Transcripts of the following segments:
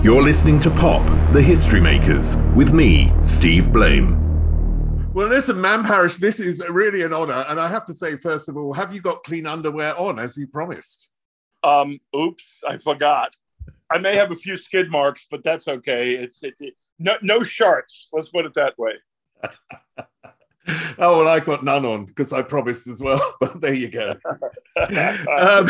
You're listening to Pop, the History Makers, with me, Steve Blame. Well, listen, Man Parrish, this is really an honor. And I have to say, first of all, have you got clean underwear on as you promised? Um, oops, I forgot. I may have a few skid marks, but that's okay. It's it, it, no no sharks. Let's put it that way. oh well, I got none on because I promised as well. But there you go. um,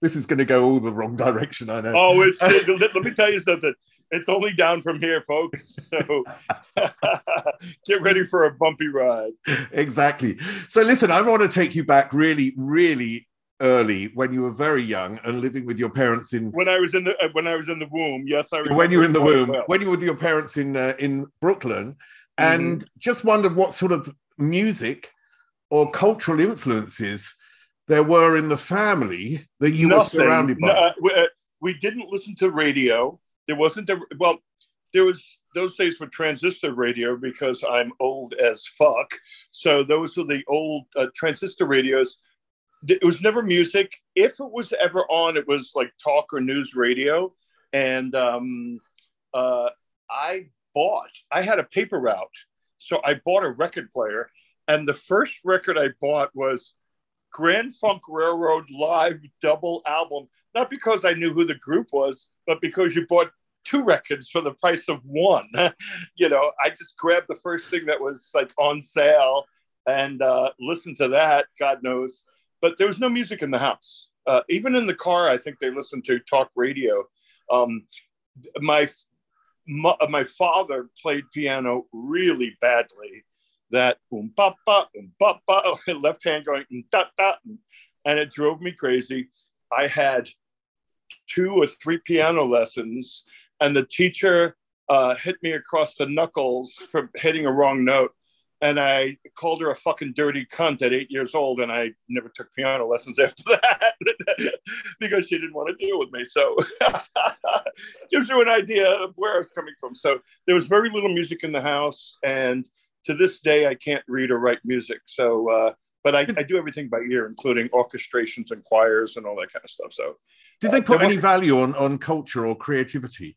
this is going to go all the wrong direction. I know. Oh, it's, let, let me tell you something. It's only down from here, folks. So get ready for a bumpy ride. Exactly. So listen, I want to take you back really, really early when you were very young and living with your parents in when I was in the uh, when I was in the womb. Yes, I when you were in the womb. Well. When you were with your parents in uh, in Brooklyn, and mm-hmm. just wondered what sort of music or cultural influences there were in the family that you Nothing. were surrounded by. No, uh, we, uh, we didn't listen to radio. There wasn't a well. There was those days were transistor radio because I'm old as fuck. So those were the old uh, transistor radios it was never music. If it was ever on, it was like talk or news radio. And um, uh, I bought, I had a paper route. So I bought a record player. And the first record I bought was Grand Funk Railroad live double album. Not because I knew who the group was, but because you bought two records for the price of one. you know, I just grabbed the first thing that was like on sale and uh, listened to that. God knows but there was no music in the house. Uh, even in the car, I think they listened to talk radio. Um, my, my, my father played piano really badly. That um ba um ba left hand going um, da da, and it drove me crazy. I had two or three piano lessons, and the teacher uh, hit me across the knuckles for hitting a wrong note and I called her a fucking dirty cunt at eight years old, and I never took piano lessons after that because she didn't want to deal with me. So gives you an idea of where I was coming from. So there was very little music in the house, and to this day, I can't read or write music. So, uh, but I, I, do everything by ear, including orchestrations and choirs and all that kind of stuff. So, did they uh, put uh, any value on on culture or creativity?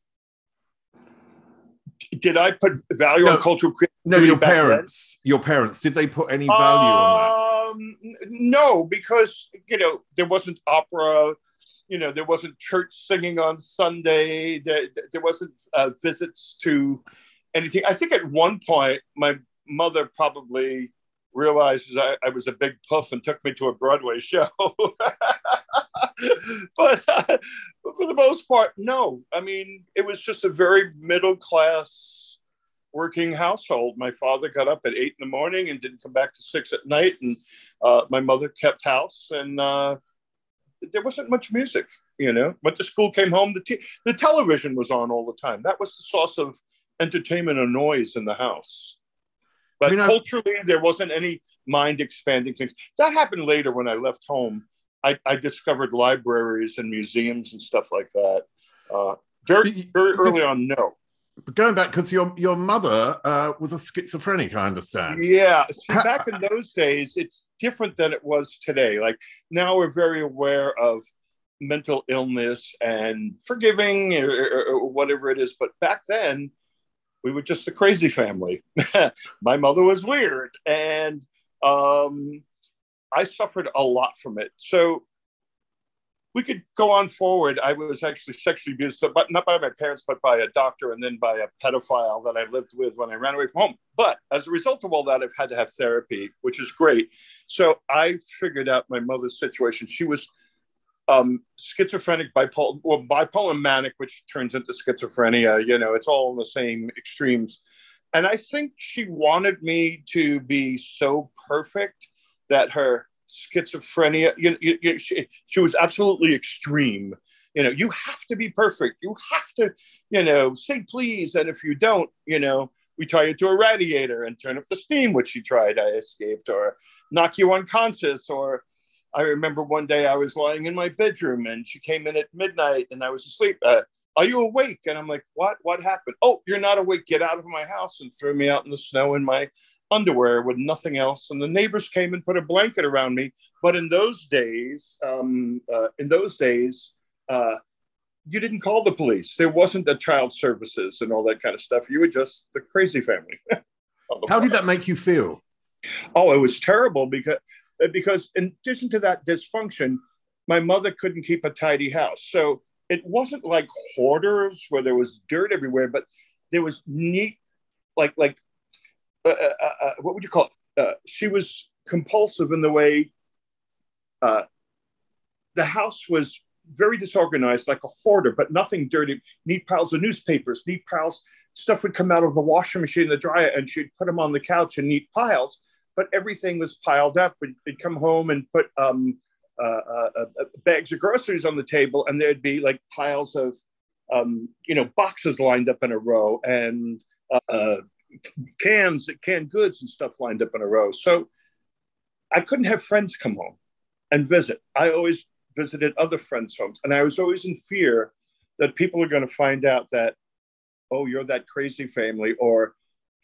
Did I put value no, on cultural? No, your parents. Then? Your parents. Did they put any value um, on that? Um, no, because you know there wasn't opera. You know there wasn't church singing on Sunday. There, there wasn't uh, visits to anything. I think at one point my mother probably realizes I, I was a big puff and took me to a Broadway show. but, uh, but for the most part, no. I mean, it was just a very middle class working household. My father got up at eight in the morning and didn't come back to six at night, and uh, my mother kept house, and uh, there wasn't much music. You know, went to school, came home. The t- the television was on all the time. That was the source of entertainment and noise in the house. But I mean, culturally, there wasn't any mind expanding things. That happened later when I left home I, I discovered libraries and museums and stuff like that. Uh, very very early on, no. But going back, because your your mother uh, was a schizophrenic, I understand. Yeah, so back in those days, it's different than it was today. Like now, we're very aware of mental illness and forgiving or, or, or whatever it is. But back then, we were just a crazy family. My mother was weird, and um, I suffered a lot from it. So we could go on forward. I was actually sexually abused, but not by my parents, but by a doctor and then by a pedophile that I lived with when I ran away from home. But as a result of all that, I've had to have therapy, which is great. So I figured out my mother's situation. She was um, schizophrenic, bipolar, well, bipolar manic, which turns into schizophrenia. You know, it's all in the same extremes. And I think she wanted me to be so perfect that her schizophrenia, you, you, you, she, she was absolutely extreme. You know, you have to be perfect. You have to, you know, say please. And if you don't, you know, we tie you to a radiator and turn up the steam, which she tried. I escaped, or knock you unconscious. Or I remember one day I was lying in my bedroom and she came in at midnight and I was asleep. Uh, are you awake? And I'm like, what? What happened? Oh, you're not awake. Get out of my house and threw me out in the snow in my underwear with nothing else. And the neighbors came and put a blanket around me. But in those days, um, uh, in those days, uh, you didn't call the police. There wasn't a child services and all that kind of stuff. You were just the crazy family. How did that make you feel? Oh, it was terrible because because in addition to that dysfunction, my mother couldn't keep a tidy house. So it wasn't like hoarders where there was dirt everywhere, but there was neat, like like uh, uh, uh, uh what would you call it? Uh, she was compulsive in the way the house was very disorganized, like a hoarder, but nothing dirty. Neat piles of newspapers, neat piles. Stuff would come out of the washing machine, the dryer, and she'd put them on the couch in neat piles. But everything was piled up. We'd, we'd come home and put um, uh, uh, uh, bags of groceries on the table, and there'd be like piles of, um, you know, boxes lined up in a row, and cans, canned goods, and stuff lined up in a row. So I couldn't have friends come home and visit. I always visited other friends' homes. And I was always in fear that people are going to find out that, oh, you're that crazy family, or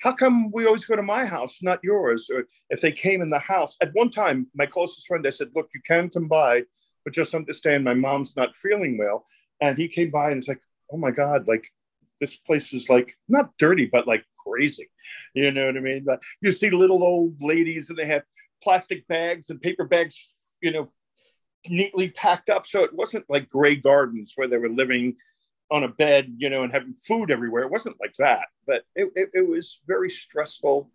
how come we always go to my house, not yours? Or if they came in the house. At one time, my closest friend, I said, look, you can come by, but just understand my mom's not feeling well. And he came by and it's like, oh my God, like this place is like not dirty, but like crazy. You know what I mean? But you see little old ladies and they have plastic bags and paper bags, you know, neatly packed up. So it wasn't like Grey Gardens where they were living on a bed, you know, and having food everywhere. It wasn't like that, but it, it, it was very stressful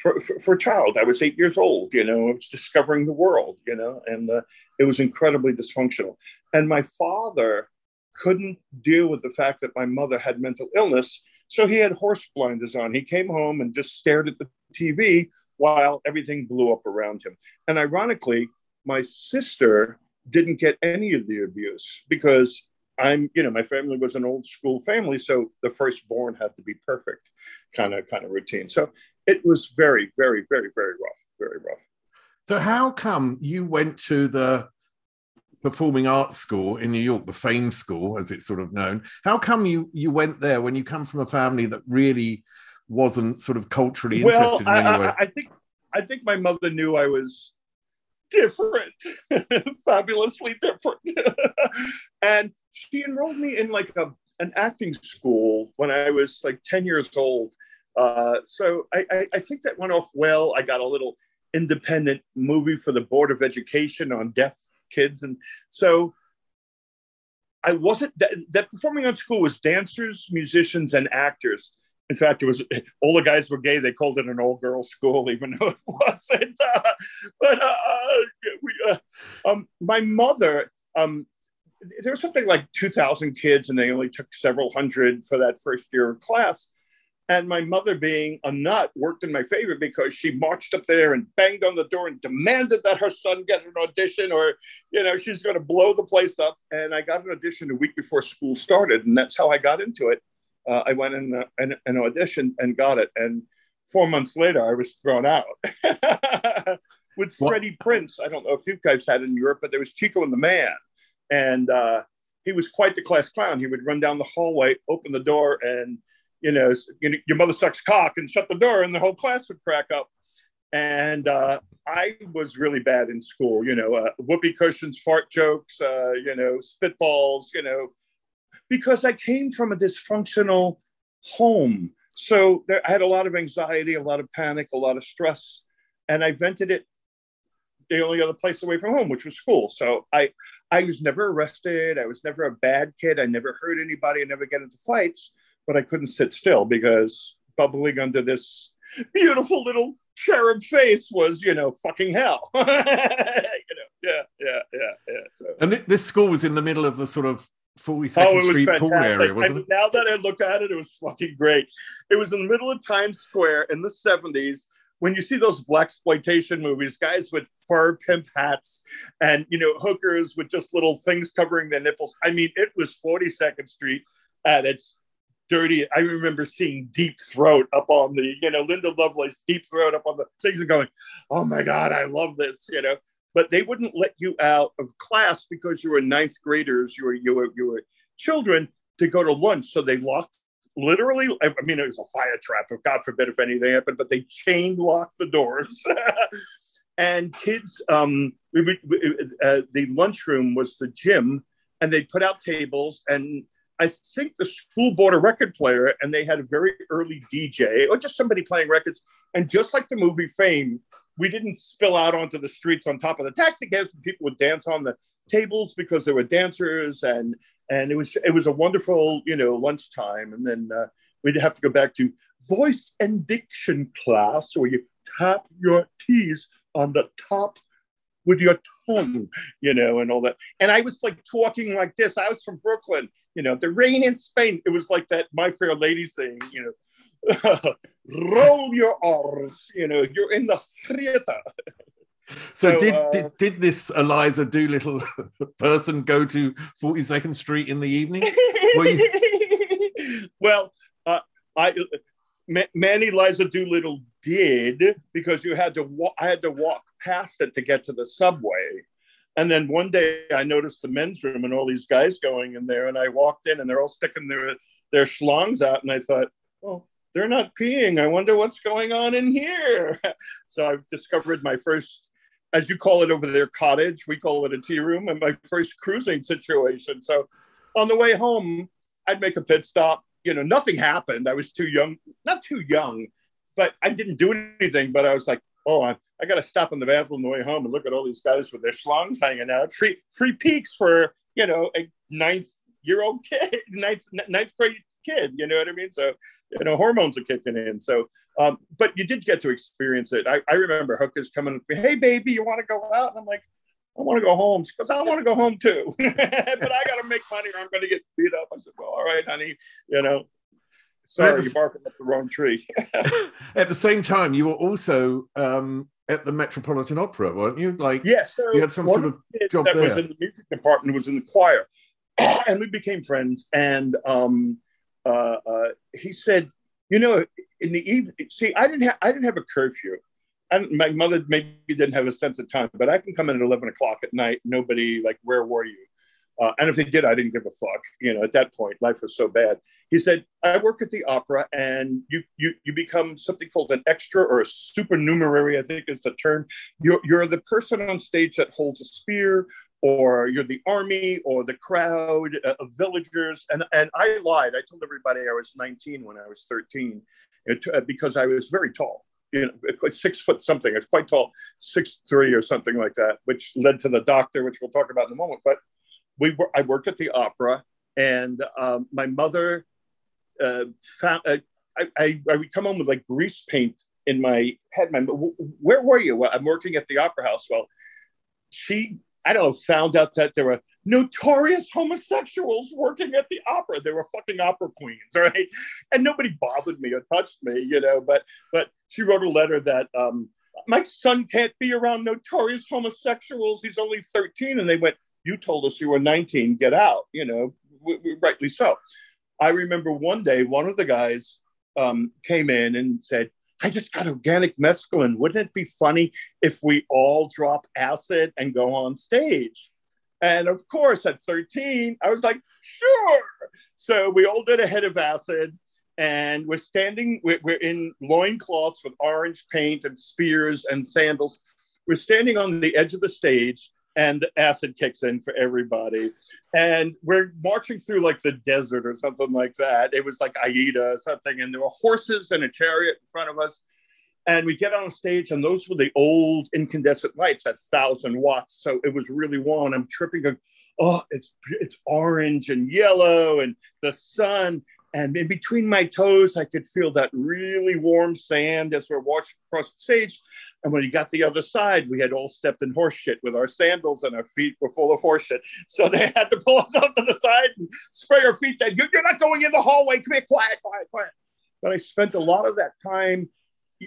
for, for, for, a child. I was eight years old, you know, I was discovering the world, you know, and uh, it was incredibly dysfunctional. And my father couldn't deal with the fact that my mother had mental illness. So he had horse blinders on. He came home and just stared at the TV while everything blew up around him. And ironically, my sister didn't get any of the abuse because I'm, you know, my family was an old school family, so the firstborn had to be perfect, kind of kind of routine. So it was very, very, very, very rough, very rough. So how come you went to the performing arts school in New York, the Fame School, as it's sort of known? How come you you went there when you come from a family that really wasn't sort of culturally interested well, in any way? I, I think I think my mother knew I was different, fabulously different. and she enrolled me in like a, an acting school when I was like 10 years old. Uh, so I, I, I, think that went off well. I got a little independent movie for the Board of Education on deaf kids. And so I wasn't, that, that performing on school was dancers, musicians, and actors. In fact, it was all the guys were gay. They called it an old girls' school, even though it wasn't. Uh, but uh, we, uh, um, my mother, um, there was something like 2,000 kids, and they only took several hundred for that first year of class. And my mother, being a nut, worked in my favor because she marched up there and banged on the door and demanded that her son get an audition, or you know, she's going to blow the place up. And I got an audition a week before school started, and that's how I got into it uh, I went in an, an audition and got it. And four months later, I was thrown out with Freddie Prinze, I don't know if you guys had in Europe, but there was Chico and the Man. And uh, he was quite the class clown. He would run down the hallway, open the door, and you know, your mother sucks cock and shut the door, and the whole class would crack up. And uh, I was really bad in school, you know, uh, whoopee cushions, fart jokes, uh, you know, spitballs, you know, because I came from a dysfunctional home. So there, I had a lot of anxiety, a lot of panic, a lot of stress, and I vented it the only other place away from home, which was school. So I, I was never arrested. I was never a bad kid. I never hurt anybody. I never get into fights, but I couldn't sit still because bubbling under this beautiful little cherub face was, you know, fucking hell. you know, yeah, yeah, yeah, yeah. So. And th- this school was in the middle of the sort of 42nd oh, Street fantastic. pool area, wasn't it? Now that I look at it, it was fucking great. It was in the middle of Times Square in the 70s. When you see those black exploitation movies, guys with fur pimp hats and you know hookers with just little things covering their nipples. I mean, it was 42nd Street at its dirty. I remember seeing Deep Throat up on the, you know, Linda Lovelace Deep Throat up on the things and going, oh my God, I love this, you know but they wouldn't let you out of class because you were ninth graders, you were you were you were children to go to lunch. So they locked literally. I mean, it was a fire trap. If God forbid if anything happened, but they chain locked the doors. and kids, um, we, we, uh, the lunchroom was the gym, and they put out tables and I think the school bought a record player and they had a very early DJ or just somebody playing records. And just like the movie Fame, we didn't spill out onto the streets on top of the taxi cabs. People would dance on the tables because there were dancers, and and it was it was a wonderful you know lunchtime. And then uh, we'd have to go back to voice and diction class, where you tap your T's on the top with your tongue, you know, and all that. And I was like talking like this. I was from Brooklyn, you know, the rain in Spain. It was like that My Fair Lady thing, you know, roll your R's, you know, you're in the theater. So, so did, uh, did did this Eliza Doolittle person go to 42nd Street in the evening? You... well, uh, I Manny Eliza Doolittle did because you had to walk. I had to walk past it to get to the subway. And then one day I noticed the men's room and all these guys going in there, and I walked in and they're all sticking their their schlongs out, and I thought, well, they're not peeing. I wonder what's going on in here. so I discovered my first, as you call it over there, cottage. We call it a tea room, and my first cruising situation. So on the way home, I'd make a pit stop you know, nothing happened. I was too young, not too young, but I didn't do anything. But I was like, oh, I, I got to stop in the bathroom on the way home and look at all these guys with their schlongs hanging out. Free free peaks for you know a ninth year old kid, ninth ninth grade kid. You know what I mean? So you know hormones are kicking in. So, um, but you did get to experience it. I, I remember hookers coming up, hey baby, you want to go out? And I'm like, I want to go home. She goes, I want to go home too, but I got to make money or I'm going to get beat up. I said, well, all right, honey, you know, sorry, you're barking up the wrong tree. at the same time, you were also um, at the Metropolitan Opera, weren't you? Like, yes, so you had some sort of job that there. was in the music department was in the choir, and we became friends. And um, uh, uh, he said, you know, in the evening, see, I didn't have I didn't have a curfew. And my mother maybe didn't have a sense of time, but I can come in at 11 o'clock at night. Nobody like, where were you? Uh, and if they did, I didn't give a fuck. You know, at that point, life was so bad. He said, "I work at the opera, and you you you become something called an extra or a supernumerary. I think is the term. You're you're the person on stage that holds a spear, or you're the army, or the crowd uh, of villagers." And and I lied. I told everybody I was 19 when I was 13, it, uh, because I was very tall you know, six foot something. It's quite tall, six three or something like that, which led to the doctor, which we'll talk about in a moment. But we were, I worked at the opera, and um, my mother uh, found. Uh, I, I, I would come home with like grease paint in my head. My, where were you? Well, I'm working at the opera house. Well, she, I don't know, found out that there were notorious homosexuals working at the opera. They were fucking opera queens, right? And nobody bothered me or touched me, you know. But but she wrote a letter that um, my son can't be around notorious homosexuals. He's only 13, and they went, "You told us you were 19. Get out." You know, rightly so. I remember one day one of the guys um, came in and said. I just got organic mescaline. Wouldn't it be funny if we all drop acid and go on stage? And of course, at 13, I was like, sure. So we all did a head of acid and we're standing, we're, we're in loincloths with orange paint and spears and sandals. We're standing on the edge of the stage and acid kicks in for everybody. And we're marching through like the desert or something like that. It was like Aida or something. And there were horses and a chariot in front of us. And we get on stage, and those were the old incandescent lights at thousand watts. So it was really warm. I'm tripping. Going, oh, it's it's orange and yellow, and the sun. And in between my toes, I could feel that really warm sand as we're walking across the stage. And when we got the other side, we had all stepped in horse shit with our sandals and our feet were full of horse shit. So they had to pull us up to the side and spray our feet down. You're not going in the hallway. Come here, quiet, quiet, quiet. But I spent a lot of that time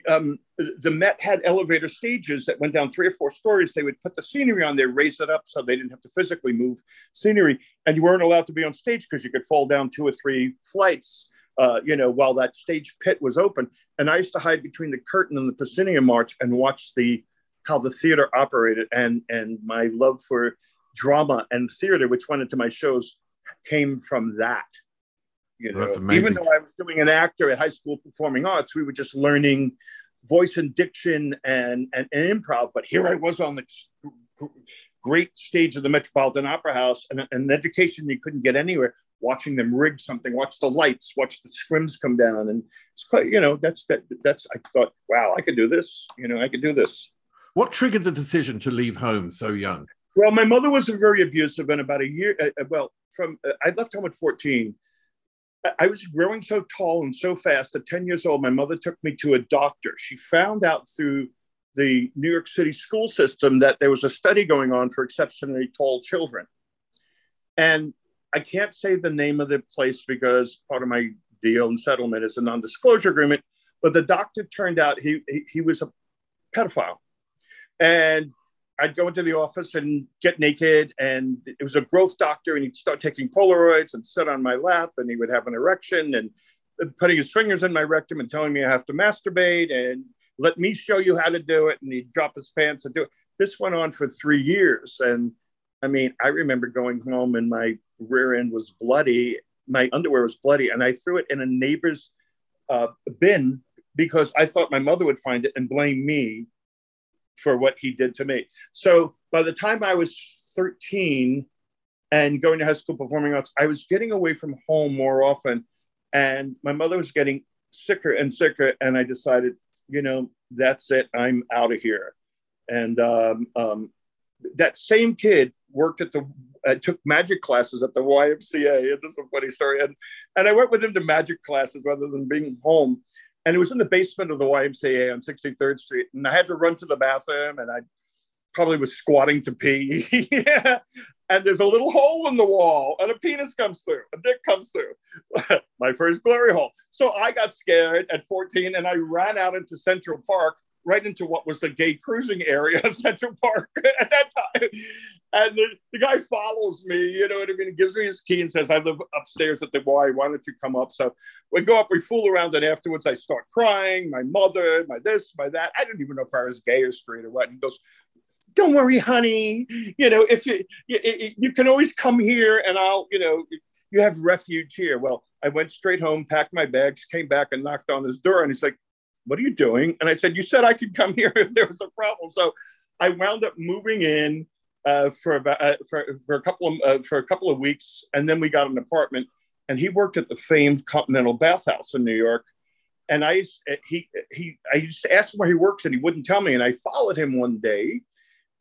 um, the Met had elevator stages that went down three or four stories. They would put the scenery on there, raise it up so they didn't have to physically move scenery. And you weren't allowed to be on stage because you could fall down two or three flights, uh, you know, while that stage pit was open. And I used to hide between the curtain and the proscenium arch and watch the how the theater operated. And and my love for drama and theater, which went into my shows, came from that. You know, even though I was doing an actor at high school performing arts, we were just learning voice and diction and, and, and improv. But here I was on the great stage of the Metropolitan Opera House and an education you couldn't get anywhere. Watching them rig something, watch the lights, watch the scrims come down, and it's quite you know that's that that's I thought wow I could do this you know I could do this. What triggered the decision to leave home so young? Well, my mother was very abusive, and about a year uh, uh well from uh, I left home at fourteen. I was growing so tall and so fast at 10 years old, my mother took me to a doctor. She found out through the New York City school system that there was a study going on for exceptionally tall children. And I can't say the name of the place because part of my deal and settlement is a non disclosure agreement. But the doctor turned out he, he, he was a pedophile. And I'd go into the office and get naked, and it was a growth doctor, and he'd start taking Polaroids and sit on my lap, and he would have an erection and putting his fingers in my rectum and telling me I have to masturbate and let me show you how to do it. And he'd drop his pants and do it. This went on for three years. And I mean, I remember going home and my rear end was bloody. My underwear was bloody. And I threw it in a neighbor's uh, bin because I thought my mother would find it and blame me for what he did to me. So by the time I was 13 and going to high school performing arts, I was getting away from home more often. And my mother was getting sicker and sicker. And I decided you know, that's it. I'm out of here. And um, um, that same kid worked at the uh, took magic classes at the YMCA. This is a funny story. And and I went with him to magic classes rather than being home. And it was in the basement of the YMCA on 63rd Street. And I had to run to the bathroom and I probably was squatting to pee. yeah. And there's a little hole in the wall, and a penis comes through, a dick comes through. My first glory hole. So I got scared at 14 and I ran out into Central Park, right into what was the gay cruising area of Central Park at that time. And the, the guy follows me, you know what I mean? He gives me his key and says, I live upstairs at the Y. Why don't you come up? So we go up, we fool around, and afterwards I start crying. My mother, my this, my that. I didn't even know if I was gay or straight or what. And he goes, don't worry, honey. You know, if you, you, you can always come here and I'll, you know, you have refuge here. Well, I went straight home, packed my bags, came back and knocked on his door. And he's like, what are you doing? And I said, you said I could come here if there was a problem. So I wound up moving in uh, for about uh, for, for a couple of uh, for a couple of weeks, and then we got an apartment. And he worked at the famed Continental Bathhouse in New York. And I he he I used to ask him where he works, and he wouldn't tell me. And I followed him one day,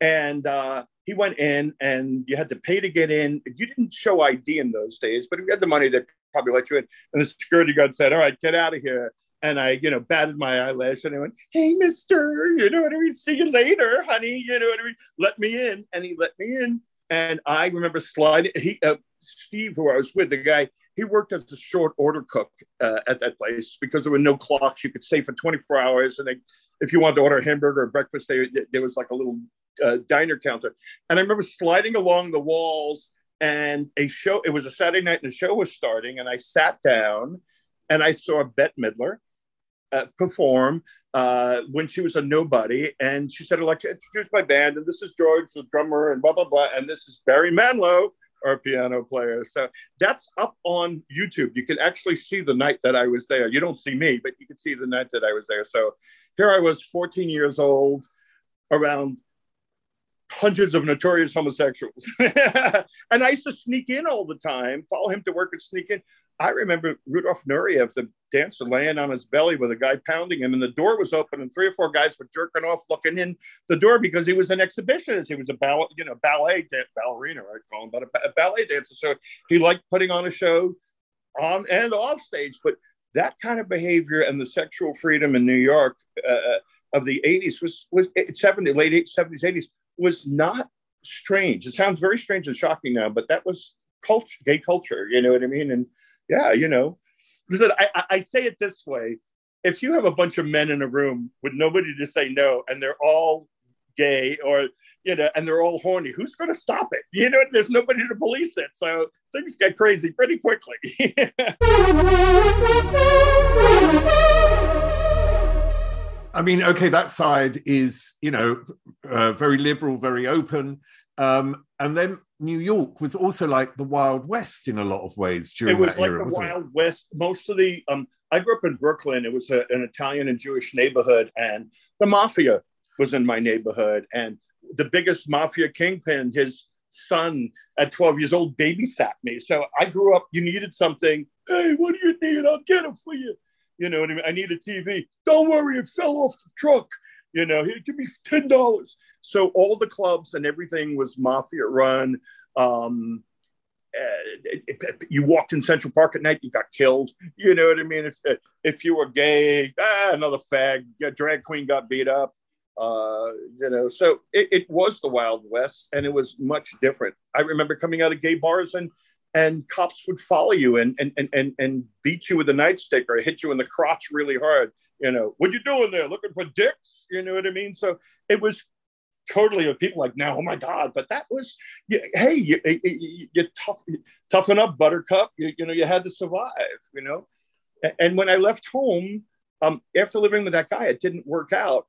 and uh, he went in, and you had to pay to get in. You didn't show ID in those days, but if you had the money, they probably let you in. And the security guard said, "All right, get out of here." And I, you know, batted my eyelash and I went, Hey, mister, you know what I mean? See you later, honey. You know what I mean? Let me in. And he let me in. And I remember sliding. He, uh, Steve, who I was with, the guy, he worked as a short order cook uh, at that place because there were no clocks. You could stay for 24 hours. And they, if you wanted to order a hamburger or breakfast, they, there was like a little uh, diner counter. And I remember sliding along the walls and a show, it was a Saturday night and the show was starting. And I sat down and I saw Bette Midler uh, perform uh, when she was a nobody. And she said, I'd like to introduce my band. And this is George, the drummer, and blah, blah, blah. And this is Barry Manilow, our piano player. So that's up on YouTube. You can actually see the night that I was there. You don't see me, but you can see the night that I was there. So here I was, 14 years old, around hundreds of notorious homosexuals. and I used to sneak in all the time, follow him to work and sneak in. I remember Rudolf Nureyev, the dancer, laying on his belly with a guy pounding him, and the door was open, and three or four guys were jerking off, looking in the door because he was an exhibitionist. He was a ballet, you know, ballet dan- ballerina, I call him, but a, a ballet dancer. So he liked putting on a show on and off stage. But that kind of behavior and the sexual freedom in New York uh, uh of the 80s was was 70s, late 70s, 80s was not strange. It sounds very strange and shocking now, but that was culture, gay culture. You know what I mean? And yeah, you know, listen, I, I say it this way: if you have a bunch of men in a room with nobody to say no, and they're all gay or you know, and they're all horny. Who's going to stop it? You know, there's nobody to police it. So things get crazy pretty quickly. I mean, okay, that side is, you know, uh, very liberal, very open. Um, and then New York was also like the Wild West in a lot of ways during it was that like era. The Wild it? West. Most of the um, I grew up in Brooklyn. It was a, an Italian and Jewish neighborhood, and the mafia was in my neighborhood. And the biggest mafia kingpin, his son at 12 years old babysat me. So I grew up, you needed something. Hey, what do you need? I'll get it for you. You know what I mean? I need a TV. Don't worry, it fell off the truck. You know, here, give me ten dollars. So all the clubs and everything was mafia run. Um, it, it, you walked in Central Park at night, you got killed. You know what I mean? If, if you were gay, ah, another fag, drag queen got beat up. Uh, you know, so it, it was the Wild West, and it was much different. I remember coming out of gay bars and and cops would follow you and and and and, beat you with a nightstick or hit you in the crotch really hard. You know, what you doing there? Looking for dicks? You know what I mean? So it was totally with people like now, oh my God, but that was, hey, you, you, you tough, toughen up, Buttercup. You, you know, you had to survive. You know, and when I left home, um, after living with that guy, it didn't work out.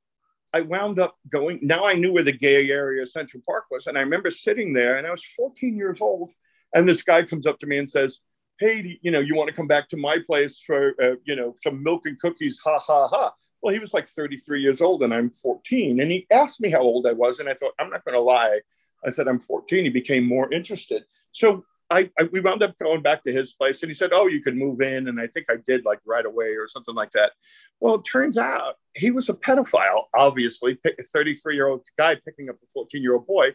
I wound up going. Now I knew where the gay area of Central Park was, and I remember sitting there, and I was 14 years old, and this guy comes up to me and says, "Hey, you know, you want to come back to my place for, uh, you know, some milk and cookies?" Ha ha ha. Well, he was like 33 years old, and I'm 14, and he asked me how old I was, and I thought, I'm not going to lie. I said I'm 14. He became more interested. So I, I, we wound up going back to his place and he said, Oh, you could move in. And I think I did like right away or something like that. Well, it turns out he was a pedophile, obviously, a 33 year old guy picking up a 14 year old boy.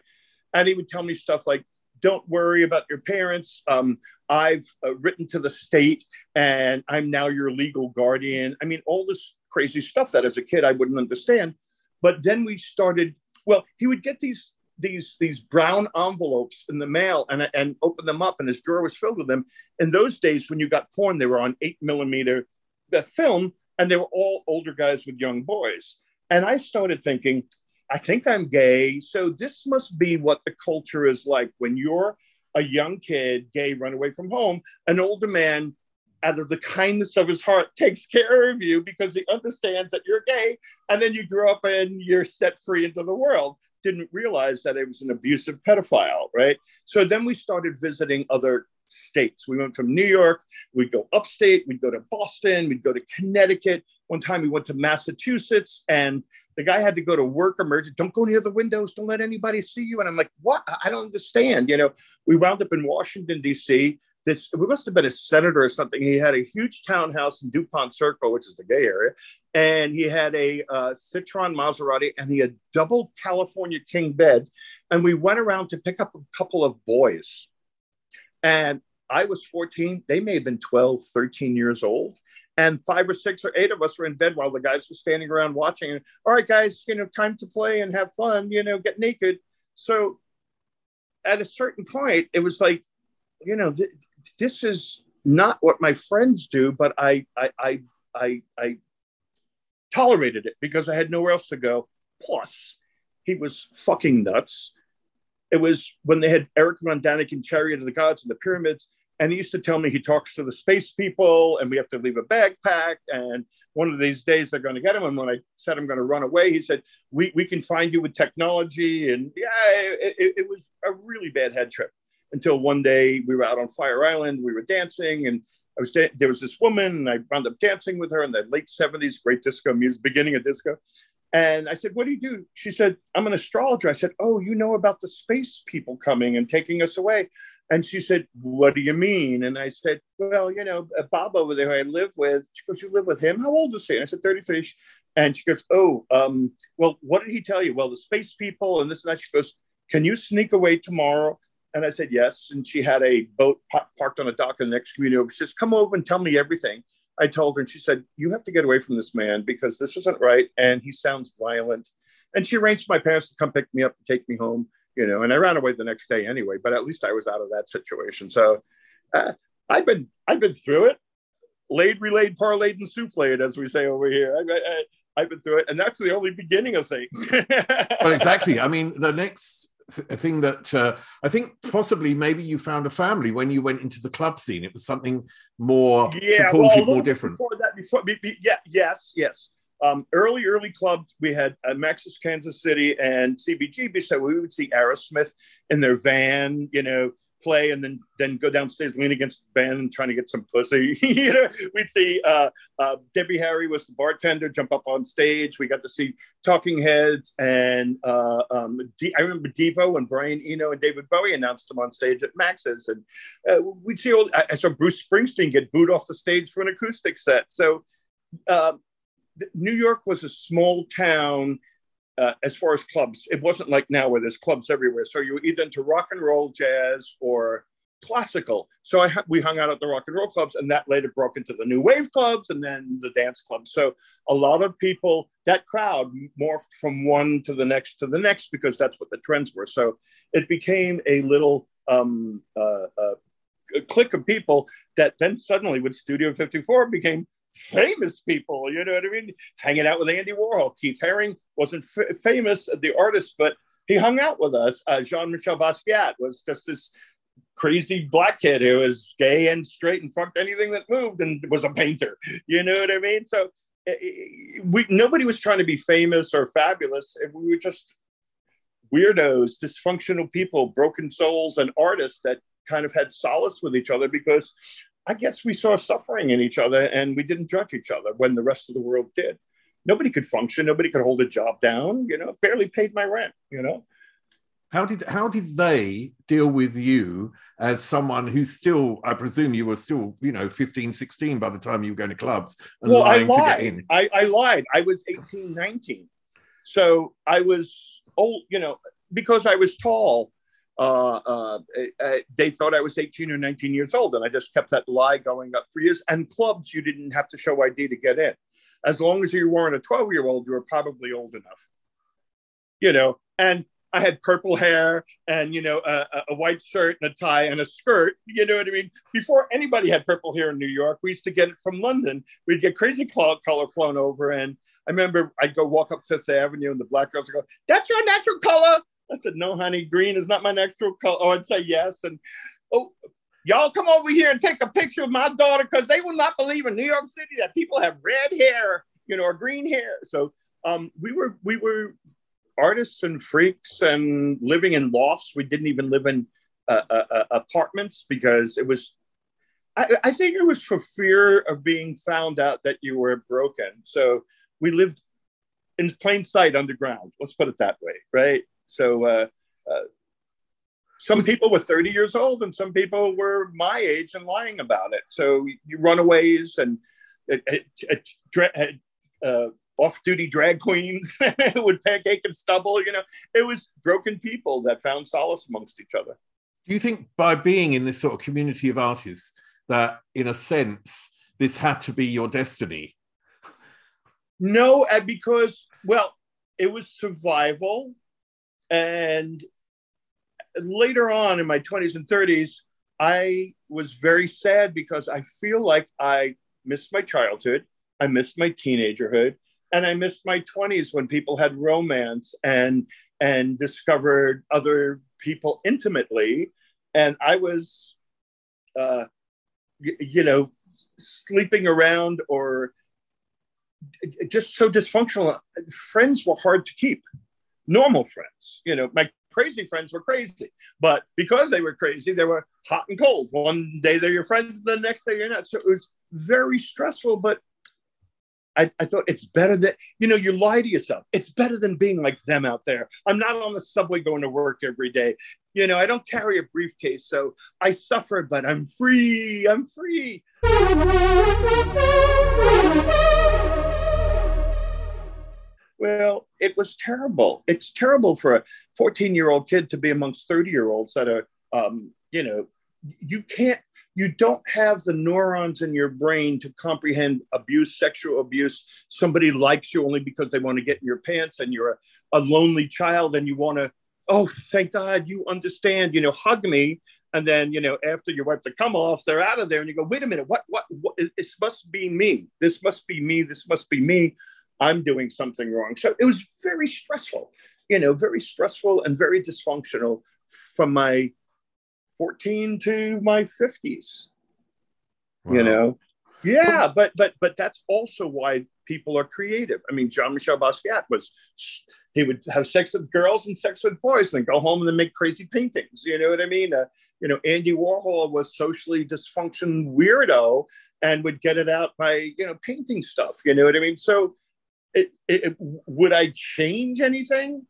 And he would tell me stuff like, Don't worry about your parents. Um, I've uh, written to the state and I'm now your legal guardian. I mean, all this crazy stuff that as a kid I wouldn't understand. But then we started, well, he would get these these these brown envelopes in the mail and and open them up, and his drawer was filled with them. In those days, when you got porn, they were on eight millimeter uh, film, and they were all older guys with young boys. And I started thinking, I think I'm gay, so this must be what the culture is like when you're a young kid, gay, run away from home. An older man out of the kindness of his heart takes care of you because he understands that you're gay and then you grow up and you're set free into the world didn't realize that it was an abusive pedophile, right? So then we started visiting other states. We went from New York, we'd go upstate, we'd go to Boston, we'd go to Connecticut. One time we went to Massachusetts and the guy had to go to work emergency. Don't go near the windows. Don't let anybody see you. And I'm like, what? I don't understand. You know, we wound up in Washington, D.C this we must have been a senator or something. He had a huge townhouse in Dupont Circle, which is the gay area, and he had a uh, Citroen Maserati, and he had double California king bed. And we went around to pick up a couple of boys, and I was 14. They may have been 12, 13 years old. And five or six or eight of us were in bed while the guys were standing around watching. And, All right, guys, you know, time to play and have fun, you know, get naked. So at a certain point, it was like, you know, th- this is not what my friends do, but I, I, I, I, I tolerated it because I had nowhere else to go. Plus, he was fucking nuts. It was when they had Erich von Däniken Chariot of the Gods and the pyramids. And he used to tell me he talks to the space people and we have to leave a backpack. And one of these days they're going to get him. And when I said I'm going to run away, he said, we, we can find you with technology. And yeah, it, it, it was a really bad head trip until one day we were out on Fire Island, we were dancing, and I was da- there was this woman, and I wound up dancing with her in the late '70s, great disco music, beginning of disco. And I said, "What do you do?" She said, "I'm an astrologer." I said, "Oh, you know about the space people coming and taking us away?" And she said, "What do you mean?" And I said, "Well, you know, Bob over there who I live with." She goes, "You live with him? How old is he?" And I said, "33." And she goes, "Oh, um, well, what did he tell you?" Well, the space people and this and that. She goes, "Can you sneak away tomorrow and I said, yes. And she had a boat parked on a dock in the next community. She says, come over and tell me everything. I told her, and she said, you have to get away from this man because this isn't right. And he sounds violent. And she arranged my parents to come pick me up and take me home, you know, and I ran away the next day anyway, but at least I was out of that situation. So uh, I've been, I've been through it, laid, relayed, parlayed, and souffled, as we say over here. I, I've been through it, and that's the only beginning of things. well, exactly. I mean, the next th- thing that uh, I think possibly maybe you found a family when you went into the club scene. It was something more yeah, supportive, well, more different. Before that, before be, be, yeah, yes, yes. Um, early, early clubs, we had uh, Max's Kansas City and CBGB. So we would see Aerosmith in their van, you know, play and then then go downstairs, lean against the band and trying to get some pussy. you know, we'd see uh, uh, Debbie Harry was the bartender, jump up on stage. We got to see Talking Heads and uh, um, D- I remember Devo and Brian Eno and David Bowie announced them on stage at Max's, and uh, we'd see all. I saw Bruce Springsteen get booed off the stage for an acoustic set. So. Uh, New York was a small town uh, as far as clubs, it wasn't like now where there's clubs everywhere. So you were either into rock and roll, jazz, or classical. So I we hung out at the rock and roll clubs, and that later broke into the new wave clubs and then the dance clubs. So a lot of people, that crowd morphed from one to the next to the next because that's what the trends were. So it became a little um, uh, uh, clique of people that then suddenly with Studio 54 became famous people. You know what I mean? Hanging out with Andy Warhol. Keith Haring wasn't f- famous, the artist, but he hung out with us. Uh, Jean Michel Basquiat was just this crazy black kid who was gay and straight and fucked anything that moved and was a painter. You know what I mean? So eh, eh, we nobody was trying to be famous or fabulous. We were just weirdos, dysfunctional people, broken souls, and artists that kind of had solace with each other because I guess we saw suffering in each other and we didn't judge each other when the rest of the world did. Nobody could function. Nobody could hold a job down. You know, barely paid my rent. You know. How did how did they deal with you as someone who still, I presume you were still, you know, 15, 16 by the time you were going to clubs and well, lying I lied. to get in? I, I lied. I was 18, 19. So I was old, you know, because I was tall uh, uh, uh, they thought I was 18 or 19 years old. And I just kept that lie going up for years. And clubs, you didn't have to show ID to get in. As long as you weren't a 12 year old, you were probably old enough. You know, and I had purple hair and, you know, a, a, white shirt and a tie and a skirt. You know what I mean? Before anybody had purple hair in New York, we used to get it from London. We'd get crazy color flown over. And I remember I'd go walk up Fifth Avenue and the black girls would go, That's your natural color. I said, no, honey, green is not my natural color. Oh, I'd say yes. And oh, y'all come over here and take a picture of my daughter because they will not believe in New York City that people have red hair, you know, or green hair. So um, we were we were artists and freaks and living in lofts. We didn't even live in uh, uh, uh apartments because it was. I, I think it was for fear of being found out that you were broken. So we lived in plain sight underground. Let's put it that way, right? So uh, uh, some people were 30 years old and some people were my age and lying about it. So you runaways and uh, off-duty drag queens with pancake and stubble. You know, it was broken people that found solace amongst each other. Do you think by being in this sort of community of artists that, in a sense, this had to be your destiny? No, because well, it was survival and later on in my 20s and 30s, I was very sad because I feel like I missed my childhood, I missed my teenagerhood, and I missed my 20s when people had romance and and discovered other people intimately, and I was, uh, y- you know, sleeping around or just so dysfunctional. Friends were hard to keep normal friends. You know, my crazy friends were crazy, but because they were crazy, they were hot and cold. One day they're your friend, the next day you're not. So it was very stressful, but I, I, thought it's better that you know you lie to yourself it's better than being like them out there i'm not on the subway going to work every day you know i don't carry a briefcase so i suffer but i'm free i'm free well, it was terrible. It's terrible for a 14 year old kid to be amongst 30 year olds that are, um, you know, you can't, you don't have the neurons in your brain to comprehend abuse, sexual abuse. Somebody likes you only because they want to get in your pants and you're a, a lonely child and you want to, oh, thank God you understand, you know, hug me. And then, you know, after you wipe the come off, they're out of there and you go, wait a minute, what, what, what, this must be me. This must be me. This must be me. I'm doing something wrong. So it was very stressful, you know, very stressful and very dysfunctional from my 14 to my 50s. Wow. You know, yeah, but but but that's also why people are creative. I mean, Jean Michel Basquiat was he would have sex with girls and sex with boys, and then go home and then make crazy paintings. You know what I mean? Uh, you know, Andy Warhol was socially dysfunction weirdo and would get it out by, you know, painting stuff. You know what I mean? So it, it, would I change anything?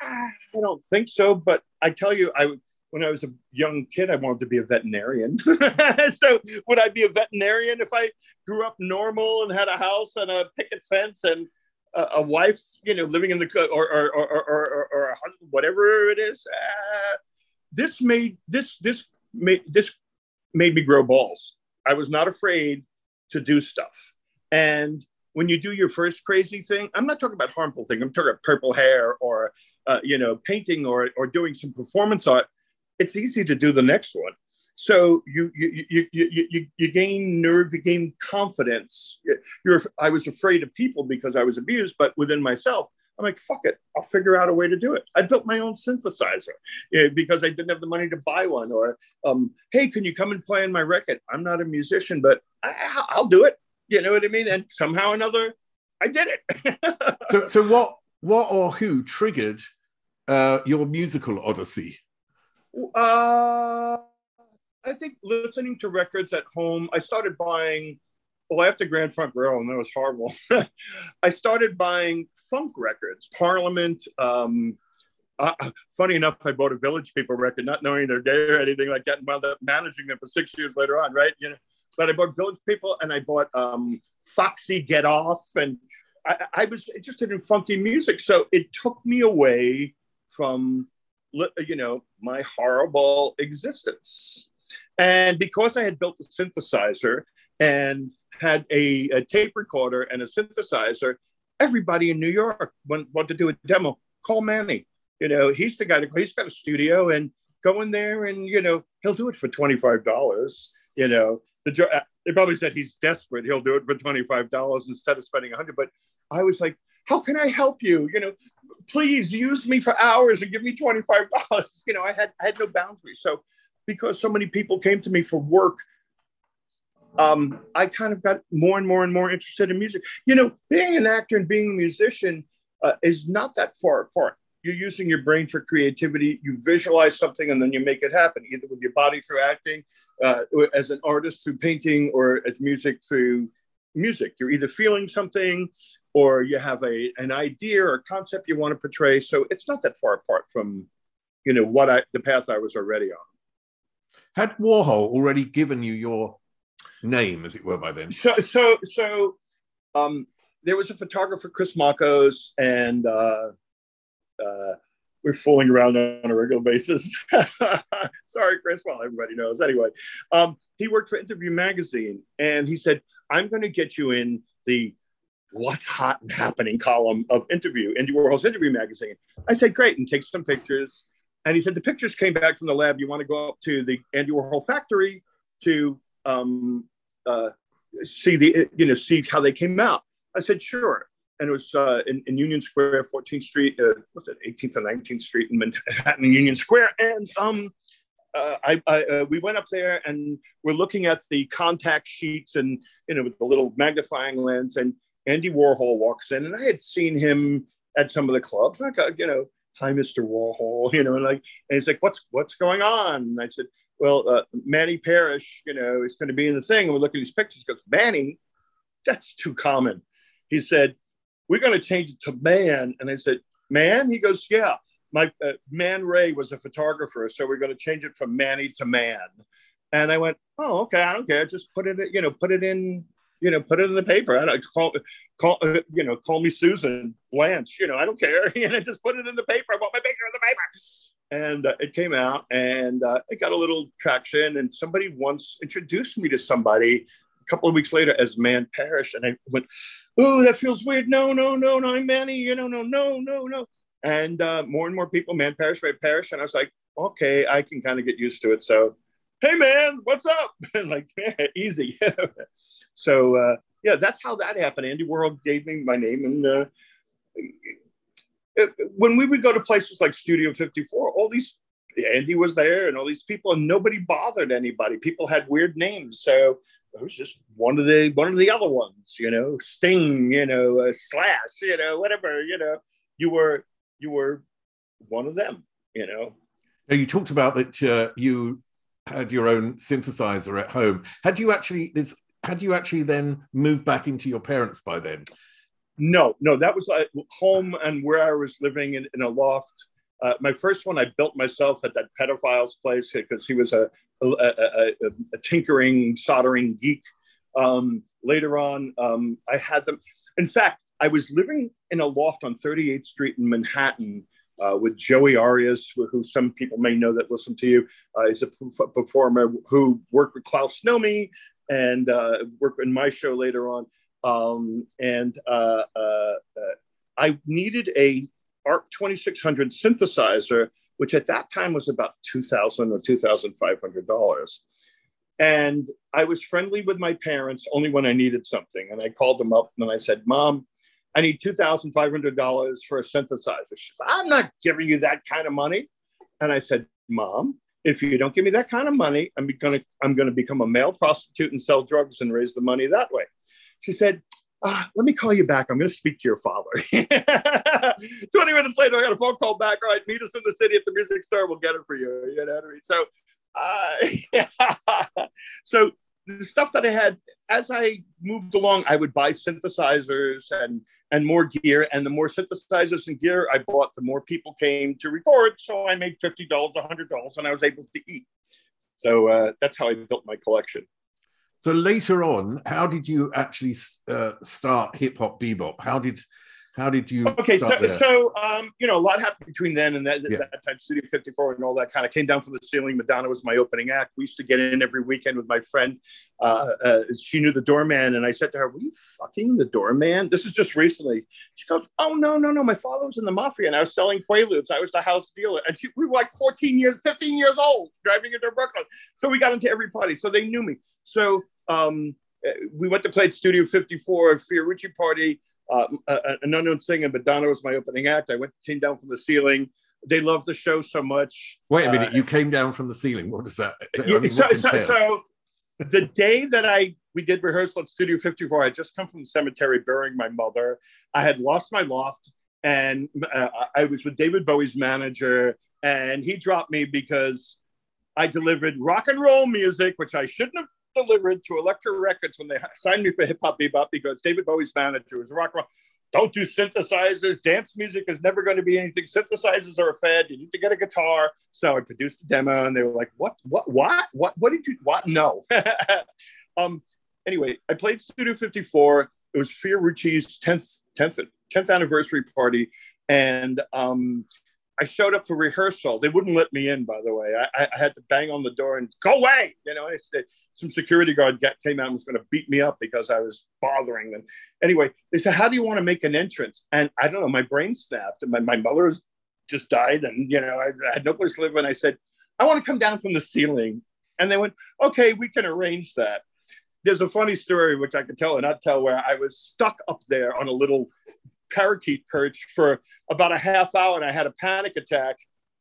I don't think so, but I tell you, I when I was a young kid, I wanted to be a veterinarian. so would I be a veterinarian if I grew up normal and had a house and a picket fence and a, a wife, you know, living in the or or or or, or, a husband, whatever it is? Uh, this made this this made this made me grow balls. I was not afraid to do stuff, and when you do your first crazy thing, I'm not talking about harmful thing. I'm talking about purple hair or uh, you know painting or or doing some performance art. It's easy to do the next one. So you you you you you, you gain nerve, you gain confidence. You're I was afraid of people because I was abused, but within myself, I'm like, fuck it, I'll figure out a way to do it. I built my own synthesizer know, because I didn't have the money to buy one. Or, um, hey, can you come and play on my record? I'm not a musician, but I, will do it. You know what I mean? And somehow or another, I did it. so, so what, what or who triggered uh, your musical odyssey? Uh, I think listening to records at home. I started buying well, after Grand Funk Railroad, and that was horrible, I started buying funk records, Parliament. Um, uh, funny enough, I bought a Village People record, not knowing they're gay or anything like that, and wound up managing them for six years later on, right? You know, but I bought Village People, and I bought um, Foxy Get Off, and I, I was interested in funky music, so it took me away from, you know, my horrible existence. And because I had built a synthesizer and had a, a tape recorder and a synthesizer, everybody in New York want, want to do a demo. Call Manny. You know, he's the guy that he's got a studio and go in there and you know he'll do it for twenty five dollars. You know, the uh, they probably said he's desperate. He'll do it for twenty five dollars instead of spending a hundred. But I was like, how can I help you? You know, please use me for hours and give me twenty five dollars. You know, I had I had no boundaries. So because so many people came to me for work um, I kind of got more and more and more interested in music. You know, being an actor and being a musician uh, is not that far apart. You're using your brain for creativity. You visualize something and then you make it happen, either with your body through acting, uh, as an artist through painting, or as music through music. You're either feeling something or you have a, an idea or concept you want to portray. So it's not that far apart from, you know, what I, the path I was already on. Had Warhol already given you your name, as it were, by then? So, so, so um, there was a photographer, Chris Makos, and uh, uh, we're fooling around on a regular basis. Sorry, Chris. Well, everybody knows. Anyway, um, he worked for Interview Magazine, and he said, "I'm going to get you in the what's hot and happening column of Interview, Andy Warhol's Interview Magazine." I said, "Great," and take some pictures. And he said, "The pictures came back from the lab. You want to go up to the Andy Warhol factory to um, uh, see the you know see how they came out. I said sure, and it was uh, in, in, Union Square, 14th Street, uh, what's it, 18th and 19th Street in Manhattan, Union Square, and um, uh, I, I uh, we went up there and we're looking at the contact sheets and you know with the little magnifying lens, and Andy Warhol walks in, and I had seen him at some of the clubs. Got you know, hi, Mr. Warhol, you know, and like, and he's like, what's what's going on? And I said, well, uh, Manny Parrish, you know, is going to be in the thing. And we look at these pictures, goes, Manny, that's too common. He said, we're going to change it to man. And I said, man? He goes, yeah. My uh, Man Ray was a photographer, so we're going to change it from Manny to Man. And I went, oh, okay, I don't care. Just put it, you know, put it in, you know, put it in the paper. I don't call, call, uh, you know, call me Susan Blanche. You know, I don't care. You know, just put it in the paper. I want my picture in the paper and uh, it came out and uh, it got a little traction and somebody once introduced me to somebody couple of weeks later as man Parrish and i went oh that feels weird. No no no no i'm manny you know no no no no. And uh, more and more people man Parrish man Parrish and i was like okay i can kind of get used to it so hey man what's up? And like yeah, easy. So uh, yeah that's how that happened. Andy warhol gave me my name and uh, when we would go to places like Studio 54, all these Andy was there and all these people, and nobody bothered anybody. People had weird names, so it was just one of the one of the other ones, you know, Sting, you know, uh, Slash, you know, whatever, you know, you were you were one of them, you know. Now, you talked about that uh, you had your own synthesizer at home. Had you actually this? Had you actually then moved back into your parents by then? No, no, that was uh, home and where I was living in, in a loft. Uh, my first one I built myself at that pedophile's place because he was a, a, a, a tinkering, soldering geek. Um, later on, um, I had them. In fact, I was living in a loft on 38th Street in Manhattan uh, with Joey Arias, who, some people may know that listen to you. Uh, he's a performer who worked with Klaus Nomi and uh, worked in my show later on. Um, and uh, uh, uh, I needed a ARP 2600 synthesizer, which at that time was about 2000 or $2,500. And I was friendly with my parents only when I needed something. And I called them up and I said, Mom, I need $2,500 for a synthesizer. She said, I'm not giving you that kind of money. And I said, Mom, if you don't give me that kind of money, I'm to I'm to become a male prostitute and sell drugs and raise the money that way. She said, ah, let me call you back. I'm going to speak to your father. 20 minutes later, I got a phone call back. All right, meet us in the city at the music store. We'll get it for you. You know what I mean? So, uh, so the stuff that I had as I moved along, I would buy synthesizers and and more gear. And the more synthesizers and gear I bought, the more people came to record. So I made fifty dollars, hundred dollars, and I was able to eat. So uh, that's how I built my collection. So later on, how did you actually uh, start hip hop bebop? How did how did you? Okay, so, so um, you know, a lot happened between then and that, yeah. that time. Studio 54 and all that kind of came down from the ceiling. Madonna was my opening act. We used to get in every weekend with my friend. Uh, uh, she knew the doorman, and I said to her, "Were you fucking the doorman?" This is just recently. She goes, "Oh no, no, no! My father was in the mafia, and I was selling Quaaludes. I was the house dealer, and she, we were like 14 years, 15 years old, driving into Brooklyn. So we got into every party. So they knew me. So." Um, we went to play at Studio 54 at Fiorucci party. Uh, an unknown singer, Madonna was my opening act. I went came down from the ceiling. They loved the show so much. Wait a minute, uh, you came down from the ceiling. What is that? I mean, so, so, so, the day that I we did rehearsal at Studio 54, I had just come from the cemetery burying my mother. I had lost my loft, and uh, I was with David Bowie's manager, and he dropped me because I delivered rock and roll music, which I shouldn't have delivered to Elektra Records when they signed me for Hip Hop Bebop because David Bowie's manager was rock roll. Don't do synthesizers. Dance music is never going to be anything. Synthesizers are a fad. You need to get a guitar. So I produced a demo, and they were like, "What? What? What? What? What did you? What? No." um. Anyway, I played Studio 54. It was Fiorucci's 10th 10th 10th anniversary party, and um, I showed up for rehearsal. They wouldn't let me in, by the way. I, I had to bang on the door and go away. You know, said, some security guard came out and was going to beat me up because I was bothering them. Anyway, they said, "How do you want to make an entrance?" And I don't know. My brain snapped. My my mother just died, and you know I, I had no place to live. And I said, "I want to come down from the ceiling." And they went, "Okay, we can arrange that." There's a funny story which I could tell and not tell where I was stuck up there on a little parakeet perch for about a half hour, and I had a panic attack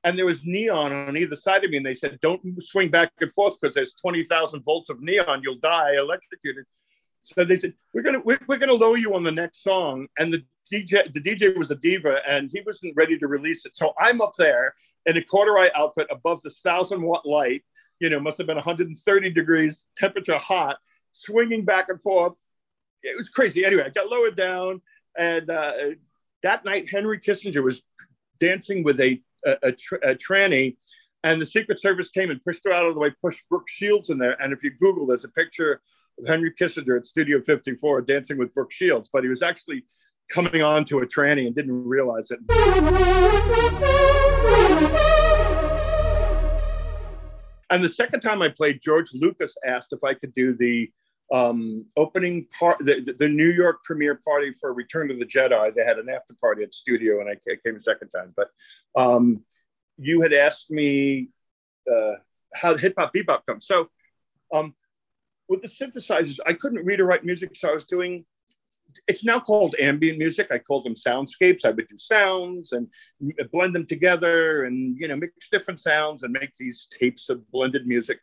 and there was neon on either side of me. And they said, don't swing back and forth because there's 20,000 volts of neon. You'll die electrocuted. So they said, we're going to, we're, we're going to lower you on the next song. And the DJ, the DJ was a diva and he wasn't ready to release it. So I'm up there in a corduroy outfit above the thousand watt light, you know, must have been 130 degrees temperature hot, swinging back and forth. It was crazy. Anyway, I got lowered down. And uh, that night, Henry Kissinger was dancing with a a, a, a tranny, and the Secret Service came and pushed her out of the way, pushed Brooke Shields in there. And if you Google, there's a picture of Henry Kissinger at Studio 54 dancing with Brooke Shields, but he was actually coming on to a tranny and didn't realize it. And the second time I played, George Lucas asked if I could do the um, opening part, the, the, New York premiere party for Return of the Jedi. They had an after party at studio, and I, came a second time. But um, you had asked me uh, how hip hop bebop comes. So um, with the synthesizers, I couldn't read or write music, so I was doing. It's now called ambient music. I called them soundscapes. I would do sounds and blend them together, and you know, mix different sounds and make these tapes of blended music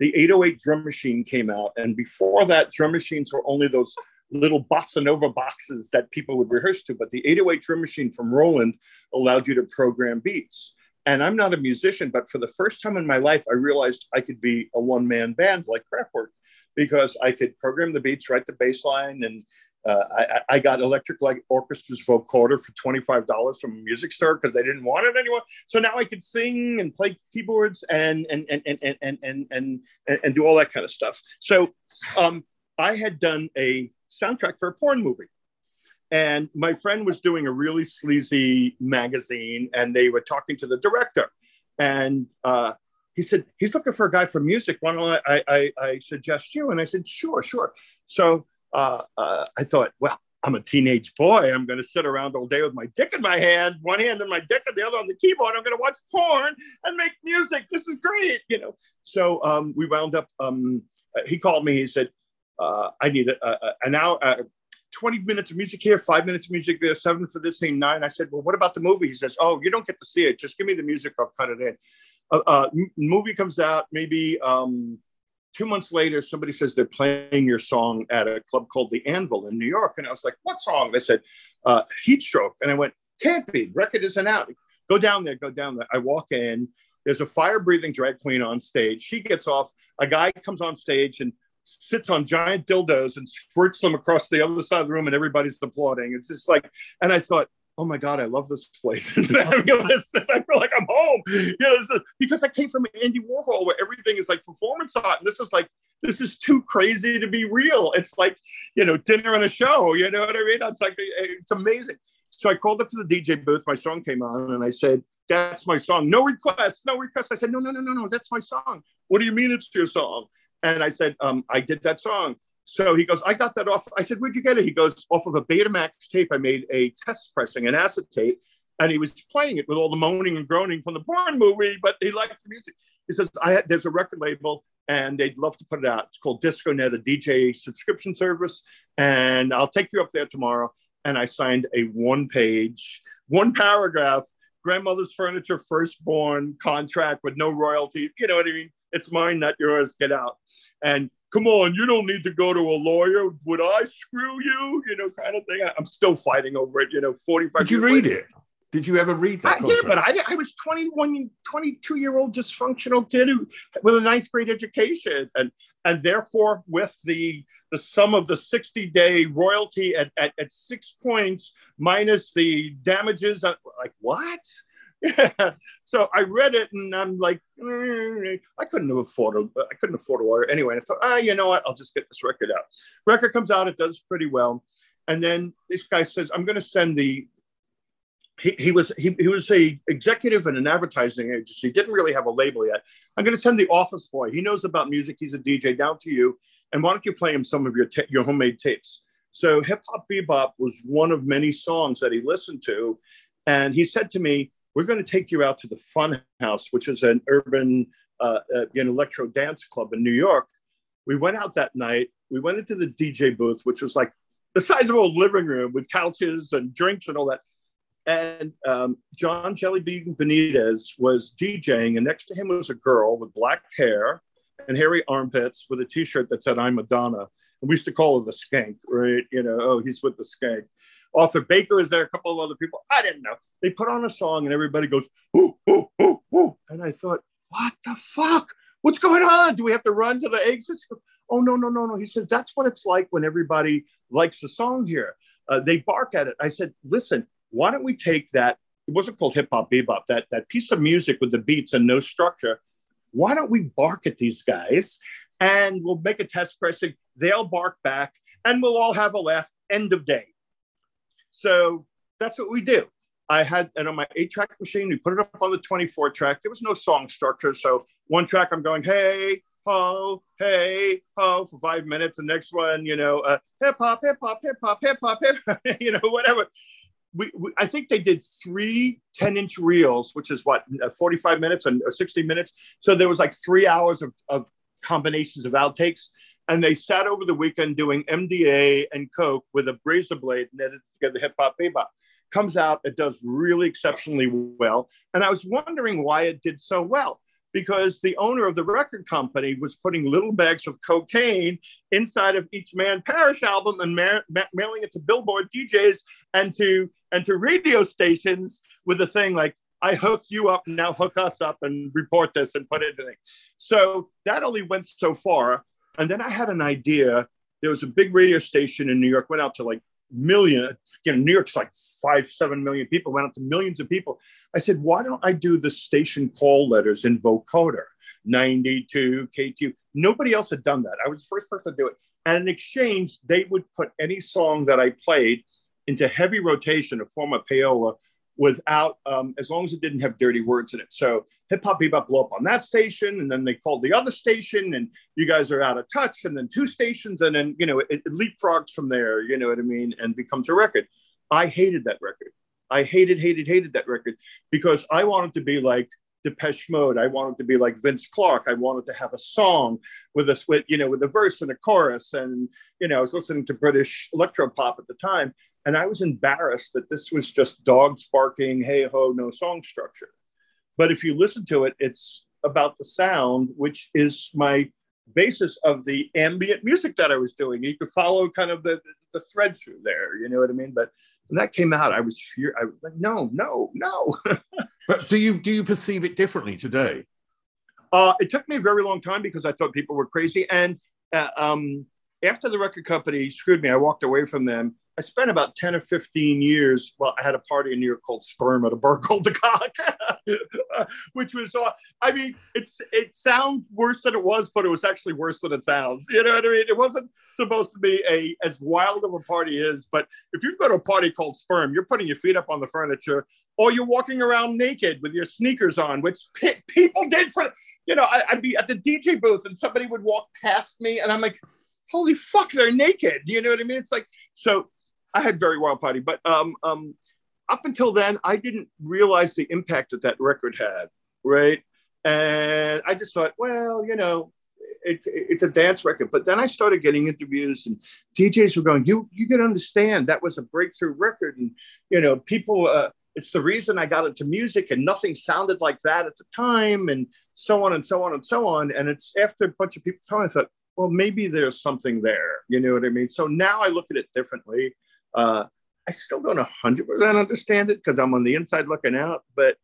the 808 drum machine came out. And before that, drum machines were only those little bossa nova boxes that people would rehearse to. But the 808 drum machine from Roland allowed you to program beats. And I'm not a musician, but for the first time in my life, I realized I could be a one man band like Kraftwerk because I could program the beats, write the bass line, and uh, I, I, got Electric Light Orchestra's vocoder for $25 from a music store because they didn't want it anymore. So now I could sing and play keyboards and and and and and and and, and, and do all that kind of stuff. So um, I had done a soundtrack for a porn movie. And my friend was doing a really sleazy magazine, and they were talking to the director. And uh, he said, He's looking for a guy for music. Why don't I, I, I suggest you? And I said, Sure, sure. So uh, uh, I thought, well, I'm a teenage boy. I'm going to sit around all day with my dick in my hand, one hand in my dick and the other on the keyboard. I'm going to watch porn and make music. This is great, you know. So um, we wound up. Um, he called me. He said, uh, "I need a, a, an hour, uh, 20 minutes of music here, five minutes of music there, seven for this scene, nine. I said, Well, what about the movie? He says, Oh, you don't get to see it. Just give me the music. I'll cut it in. Uh, uh, movie comes out maybe um, two months later, somebody says they're playing your song at a club called the Anvil in New York. And I was like, What song? They said, uh, Heat Stroke. And I went, Can't be. Record isn't out. Go down there, go down there. I walk in. There's a fire breathing drag queen on stage. She gets off. A guy comes on stage and sits on giant dildos and squirts them across the other side of the room and everybody's applauding. It's just like, and I thought, oh my God, I love this place. I feel like I'm home. You know, is, because I came from Andy Warhol where everything is like performance art. And this is like, this is too crazy to be real. It's like, you know, dinner and a show. You know what I mean? It's like, it's amazing. So I called up to the DJ booth. My song came on and I said, that's my song. No request, no request. I said, no, no, no, no, no, that's my song. What do you mean it's your song? And I said, um, I did that song. So he goes, I got that off. I said, Where'd you get it? He goes, Off of a Betamax tape. I made a test pressing, an acetate, and he was playing it with all the moaning and groaning from the porn movie, but he liked the music. He says, I had, there's a record label and they'd love to put it out. It's called DiscoNet, a DJ subscription service. And I'll take you up there tomorrow. And I signed a one page, one paragraph, grandmother's furniture firstborn contract with no royalty. You know what I mean? It's mine, not yours. Get out. And come on, you don't need to go to a lawyer. Would I screw you? You know, kind of thing. I'm still fighting over it. You know, 45. Did you read later. it? Did you ever read that? I, yeah, but I, I was 21, 22 year old dysfunctional kid who, with a ninth grade education, and and therefore with the the sum of the 60 day royalty at, at, at six points minus the damages. Uh, like what? so I read it and I'm like, mm, I couldn't afford I couldn't afford a lawyer anyway. And I thought, ah, you know what? I'll just get this record out. Record comes out, it does pretty well, and then this guy says, I'm going to send the. He, he was he, he was a executive in an advertising agency. Didn't really have a label yet. I'm going to send the office boy. He knows about music. He's a DJ. Down to you. And why don't you play him some of your ta- your homemade tapes? So hip hop bebop was one of many songs that he listened to, and he said to me, we're going to take you out to the Fun House, which is an urban uh, uh, an electro dance club in New York. We went out that night. We went into the DJ booth, which was like the size of a living room with couches and drinks and all that. And um, John Jellybean Benitez was DJing, and next to him was a girl with black hair and hairy armpits with a T-shirt that said "I'm Madonna." And we used to call her the Skank, right? You know, oh, he's with the Skank. Arthur Baker is there, a couple of other people. I didn't know. They put on a song and everybody goes, ooh, ooh, ooh, ooh. And I thought, what the fuck? What's going on? Do we have to run to the exits? Oh, no, no, no, no. He says, that's what it's like when everybody likes a song here. Uh, they bark at it. I said, listen, why don't we take that? It wasn't called hip hop bebop, that, that piece of music with the beats and no structure. Why don't we bark at these guys and we'll make a test pressing? They'll bark back and we'll all have a laugh. End of day. So that's what we do. I had and on my eight track machine, we put it up on the 24 track. There was no song structure. So one track I'm going, hey, ho, hey, ho for five minutes. The next one, you know, uh, hip hop, hip hop, hip hop, hip hop, hip you know, whatever. We, we, I think they did three 10 inch reels, which is what, uh, 45 minutes and 60 minutes. So there was like three hours of, of combinations of outtakes and they sat over the weekend doing MDA and Coke with a razor blade and edited together hip hop bebop. Comes out, it does really exceptionally well. And I was wondering why it did so well because the owner of the record company was putting little bags of cocaine inside of each Man Parrish album and ma- ma- mailing it to Billboard DJs and to and to radio stations with a thing like I hook you up, now hook us up and report this and put it in. So that only went so far. And then I had an idea. There was a big radio station in New York, went out to like million, you know, New York's like five, seven million people, went out to millions of people. I said, why don't I do the station call letters in vocoder? 92, K2. Nobody else had done that. I was the first person to do it. And in exchange, they would put any song that I played into heavy rotation, a form of payola, without, um, as long as it didn't have dirty words in it. So hip hop bebop blew up on that station, and then they called the other station, and you guys are out of touch, and then two stations, and then, you know, it, it leapfrogs from there, you know what I mean, and becomes a record. I hated that record. I hated, hated, hated that record because I wanted to be like Depeche Mode. I wanted to be like Vince Clarke. I wanted to have a song with a with, you know with a verse and a chorus. And you know, I was listening to British electro pop at the time, and I was embarrassed that this was just dogs barking, hey ho, no song structure. But if you listen to it, it's about the sound, which is my basis of the ambient music that I was doing. You could follow kind of the, the thread through there, you know what I mean? But when that came out, I was fear. I was like, no, no, no. but do you do you perceive it differently today? Uh, it took me a very long time because I thought people were crazy. And uh, um, after the record company screwed me, I walked away from them I spent about 10 or 15 years. Well, I had a party in New York called Sperm at a bar called the Cock, which was, I mean, it's it sounds worse than it was, but it was actually worse than it sounds. You know what I mean? It wasn't supposed to be a as wild of a party is, but if you go to a party called Sperm, you're putting your feet up on the furniture or you're walking around naked with your sneakers on, which pe- people did for, you know, I, I'd be at the DJ booth and somebody would walk past me and I'm like, holy fuck, they're naked. You know what I mean? It's like, so I had very wild party, but um, um, up until then, I didn't realize the impact that that record had, right? And I just thought, well, you know, it, it's a dance record. But then I started getting interviews, and DJs were going, "You you can understand that was a breakthrough record, and you know, people." Uh, it's the reason I got into music, and nothing sounded like that at the time, and so on and so on and so on. And it's after a bunch of people telling, I thought, well, maybe there's something there. You know what I mean? So now I look at it differently. Uh, I still don't 100% understand it because I'm on the inside looking out, but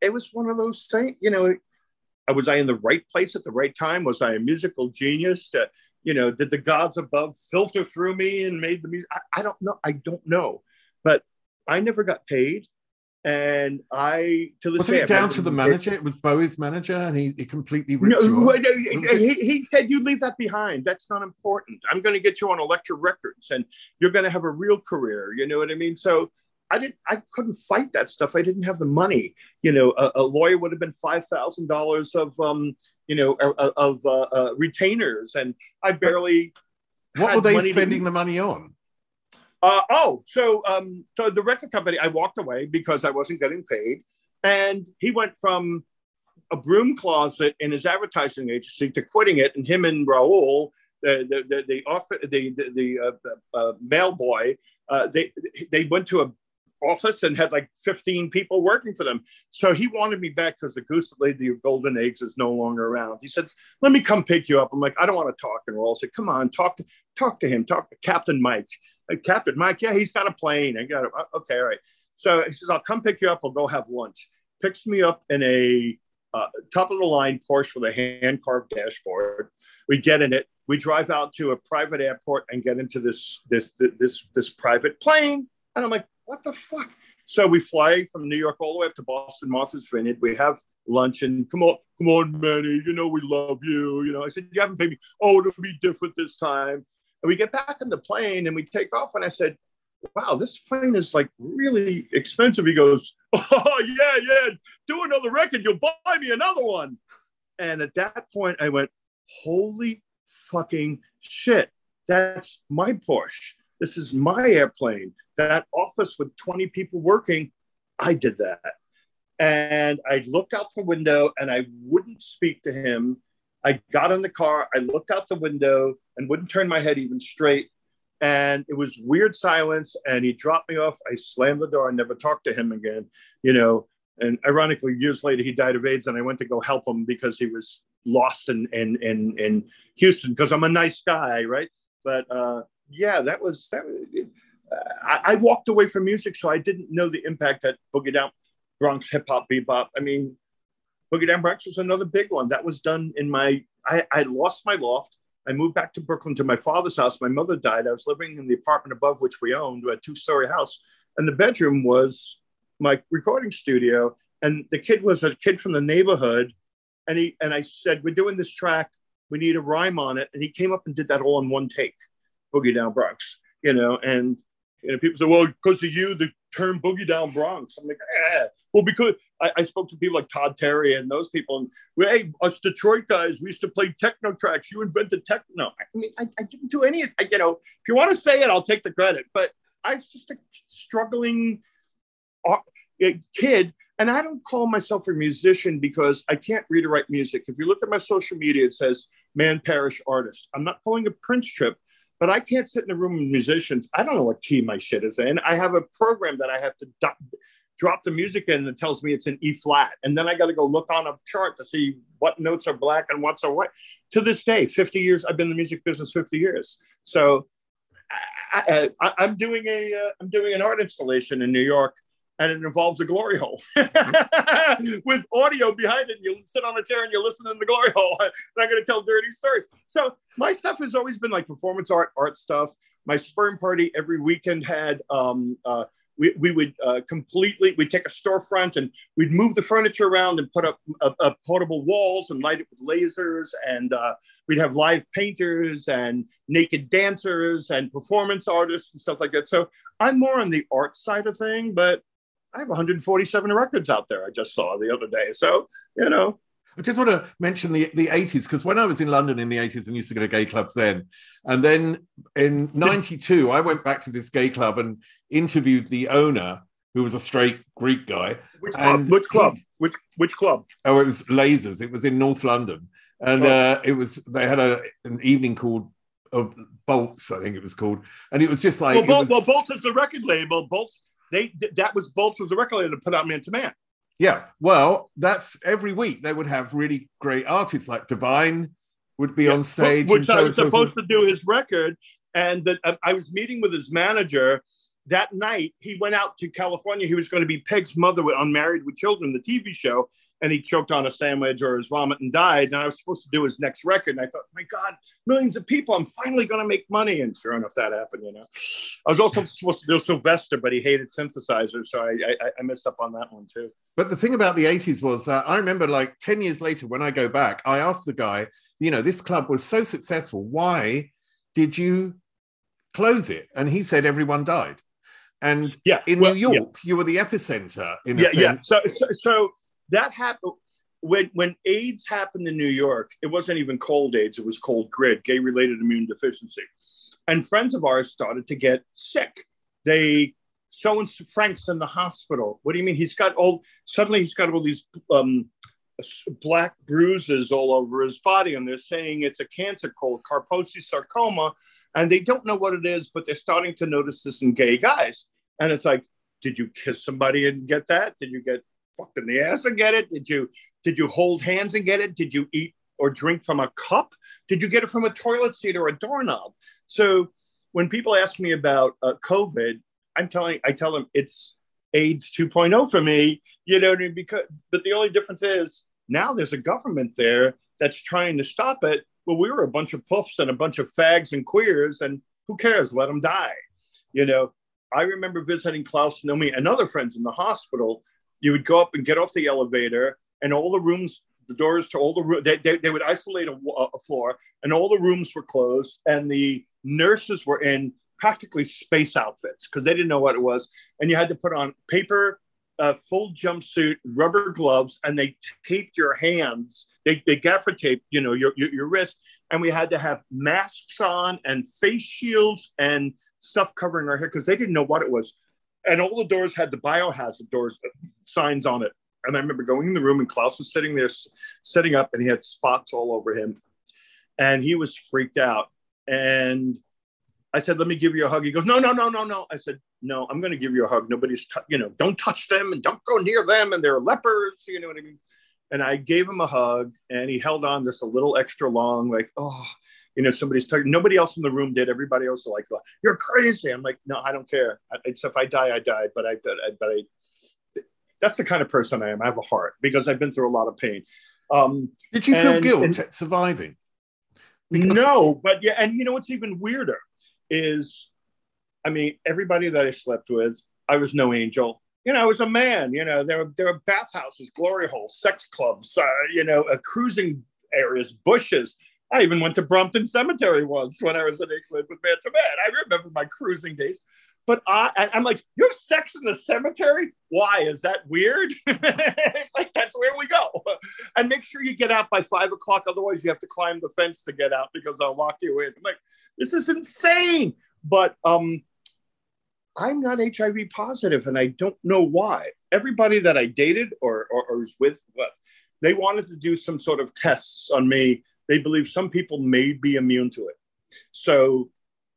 it was one of those things, you know, was I in the right place at the right time? Was I a musical genius? To, you know, did the gods above filter through me and made the music? I, I don't know. I don't know. But I never got paid. And I to this Wasn't day, it down to the manager? It was Bowie's manager, and he, he completely no, he, he said, "You leave that behind. That's not important. I'm going to get you on Elektra Records, and you're going to have a real career." You know what I mean? So I didn't. I couldn't fight that stuff. I didn't have the money. You know, a, a lawyer would have been five thousand dollars of, um, you know, of uh, uh, retainers, and I barely. What were they spending to... the money on? Uh, oh, so um, so the record company, I walked away because I wasn't getting paid, and he went from a broom closet in his advertising agency to quitting it, and him and Raul, the the the office, the, the, the uh, uh, mail boy, uh, they they went to a office and had like 15 people working for them. So he wanted me back because the goose that laid the golden eggs is no longer around. He said, let me come pick you up. I'm like, I don't want to talk and. I said, come on, talk to, talk to him, talk to Captain Mike. Captain Mike, yeah, he's got a plane. I got it. Uh, okay, all right. So he says, I'll come pick you up. We'll go have lunch. Picks me up in a uh, top of the line Porsche with a hand carved dashboard. We get in it. We drive out to a private airport and get into this this this this private plane. And I'm like, what the fuck? So we fly from New York all the way up to Boston, Martha's Vineyard. We have lunch and come on, come on, Manny. You know we love you. You know, I said, you haven't paid me. Oh, it'll be different this time. And we get back in the plane and we take off. And I said, wow, this plane is like really expensive. He goes, oh, yeah, yeah, do another record. You'll buy me another one. And at that point, I went, holy fucking shit. That's my Porsche. This is my airplane. That office with 20 people working, I did that. And I looked out the window and I wouldn't speak to him I got in the car, I looked out the window and wouldn't turn my head even straight. And it was weird silence. And he dropped me off. I slammed the door and never talked to him again, you know. And ironically, years later, he died of AIDS, and I went to go help him because he was lost in in in, in Houston because I'm a nice guy, right? But uh, yeah, that was that. I, I walked away from music, so I didn't know the impact that Boogie Down Bronx hip hop, bebop. I mean, Boogie Down Bronx was another big one. That was done in my, I, I lost my loft. I moved back to Brooklyn to my father's house. My mother died. I was living in the apartment above which we owned, a two story house. And the bedroom was my recording studio. And the kid was a kid from the neighborhood. And he and I said, We're doing this track. We need a rhyme on it. And he came up and did that all in one take, Boogie Down Bronx, you know, and you know, people say, well, because of you, the term boogie down Bronx. I'm like, eh. Well, because I, I, spoke to people like Todd Terry and those people, and we, hey, us Detroit guys, we used to play techno tracks. You invented techno. I mean, I, I didn't do any. I, you know, if you want to say it, I'll take the credit. But I was just a struggling uh, kid, and I don't call myself a musician because I can't read or write music. If you look at my social media, it says man Parrish artist. I'm not pulling a Prince trip but I can't sit in a room with musicians. I don't know what key my shit is in. I have a program that I have to do- drop the music in and tells me it's an E flat. And then I got to go look on a chart to see what notes are black and what's a white. To this day, 50 years, I've been in the music business 50 years. So I, am doing a, am uh, doing an art installation in New York and it involves a glory hole with audio behind it. You sit on a chair and you listen in the glory hole. And I'm going to tell dirty stories. So my stuff has always been like performance art, art stuff. My sperm party every weekend had um, uh, we, we would uh, completely we'd take a storefront and we'd move the furniture around and put up, up, portable walls and light it with lasers and uh, we'd have live painters and naked dancers and performance artists and stuff like that so i'm more on the art side of thing but I have 147 records out there. I just saw the other day. So you know, I just want to mention the, the 80s because when I was in London in the 80s and used to go to gay clubs then, and then in 92, I went back to this gay club and interviewed the owner, who was a straight Greek guy. Which club? Which club? Which, which club? Oh, it was Lasers. It was in North London. And oh. uh, it was, they had a, an evening called uh, Bolts, I think it was called. And it was just like. Well, Bolt, was, well Bolts is the record label. Bolts they that was Bolts was the record label to put out Man to Man. Yeah, well, that's every week they would have really great artists like Divine would be yeah. on stage, which I was so supposed so to do his record, and that uh, I was meeting with his manager that night. He went out to California. He was going to be Peg's mother on Married with Children, the TV show, and he choked on a sandwich or his vomit and died. And I was supposed to do his next record. And I thought, my God, millions of people, I'm finally going to make money. And sure enough, that happened, you know. I was also supposed to do Sylvester, but he hated synthesizers. So I, I, I messed up on that one too. But the thing about the 80s was that I remember like 10 years later when I go back, I asked the guy, you know, this club was so successful. Why did you close it? And he said everyone died. And yeah, in well, New York, yeah. you were the epicenter in yeah, Yeah, so, so, so that happened when when AIDS happened in New York. It wasn't even cold AIDS; it was cold GRID, gay-related immune deficiency. And friends of ours started to get sick. They so and Frank's in the hospital. What do you mean? He's got all suddenly he's got all these um, black bruises all over his body, and they're saying it's a cancer called Kaposi sarcoma, and they don't know what it is, but they're starting to notice this in gay guys. And it's like, did you kiss somebody and get that? Did you get fucked in the ass and get it? Did you did you hold hands and get it? Did you eat or drink from a cup? Did you get it from a toilet seat or a doorknob? So when people ask me about uh, COVID, I'm telling I tell them it's AIDS 2.0 for me. You know, because but the only difference is now there's a government there that's trying to stop it. Well, we were a bunch of puffs and a bunch of fags and queers, and who cares? Let them die. You know, I remember visiting Klaus Nomi and other friends in the hospital you would go up and get off the elevator, and all the rooms, the doors to all the rooms, they, they, they, would isolate a, a floor, and all the rooms were closed, and the nurses were in practically space outfits because they didn't know what it was, and you had to put on paper, uh, full jumpsuit, rubber gloves, and they taped your hands. They, they gaffer taped, you know, your, your, your wrist, and we had to have masks on and face shields and stuff covering our hair because they didn't know what it was and all the doors had the biohazard doors uh, signs on it. And I remember going in the room and Klaus was sitting there setting up and he had spots all over him. And he was freaked out. And I said, let me give you a hug. He goes, no, no, no, no, no. I said, no, I'm going to give you a hug. Nobody's, t- you know, don't touch them and don't go near them. And they're lepers. You know what I mean? And I gave him a hug and he held on just a little extra long, like, oh, you know, somebody's talking. Nobody else in the room did. Everybody else was like, "You're crazy." I'm like, "No, I don't care. It's if I die, I die." But I, but I, but I that's the kind of person I am. I have a heart because I've been through a lot of pain. Um, Did you feel guilt and- at surviving? Because- no, but yeah, and you know what's even weirder is, I mean, everybody that I slept with, I was no angel. You know, I was a man. You know, there were there were bathhouses, glory holes, sex clubs. Uh, you know, uh, cruising areas, bushes. I even went to Brompton Cemetery once when I was in England with Man to Man. I remember my cruising days. But I, I'm like, you have sex in the cemetery? Why? Is that weird? like, that's where we go. And make sure you get out by five o'clock. Otherwise, you have to climb the fence to get out because they'll lock you in. I'm like, this is insane. But um, I'm not HIV positive, and I don't know why. Everybody that I dated or, or, or was with, what, they wanted to do some sort of tests on me. They believe some people may be immune to it. So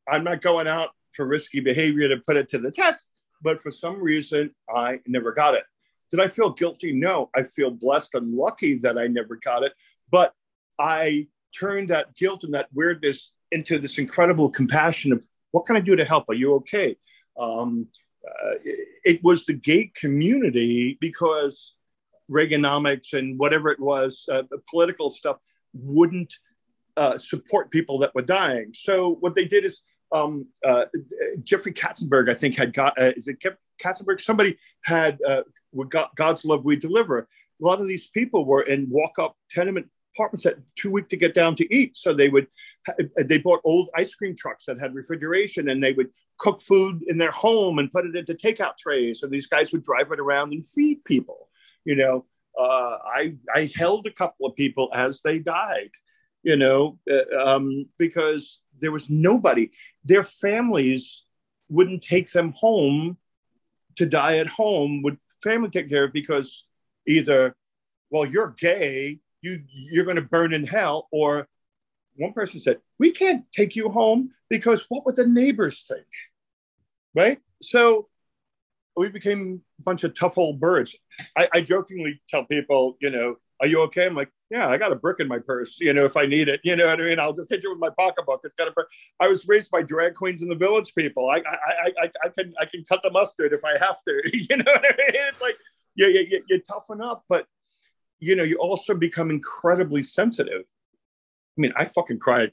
I'm not going out for risky behavior to put it to the test, but for some reason, I never got it. Did I feel guilty? No. I feel blessed and lucky that I never got it. But I turned that guilt and that weirdness into this incredible compassion of what can I do to help? Are you okay? Um, uh, it, was the gay community because Reaganomics and whatever it was, uh, political stuff wouldn't uh, support people that were dying. So what they did is um, uh, Jeffrey Katzenberg, I think, had got uh, is it Katzenberg? Somebody had uh, God's love we deliver. A lot of these people were in walk-up tenement apartments that too weak to get down to eat, so they would they bought old ice cream trucks that had refrigeration, and they would cook food in their home and put it into takeout trays. And these guys would drive it around and feed people. You know, uh, I I held a couple of people as they died. You know, uh, um, because there was nobody. Their families wouldn't take them home to die at home. Would family take care of because either, well, you're gay, you you're going to burn in hell, or one person said, we can't take you home because what would the neighbors think? Right. So we became a bunch of tough old birds. I, I jokingly tell people, you know, are you okay? I'm like, yeah, I got a brick in my purse, you know, if I need it, you know what I mean? I'll just hit you with my pocketbook. It's got a, I was raised by drag queens in the village people. I, I, I, I can, I can cut the mustard if I have to, you know what I mean? It's like, yeah, you, you, you toughen up, but you know, you also become incredibly sensitive. I mean, I fucking cried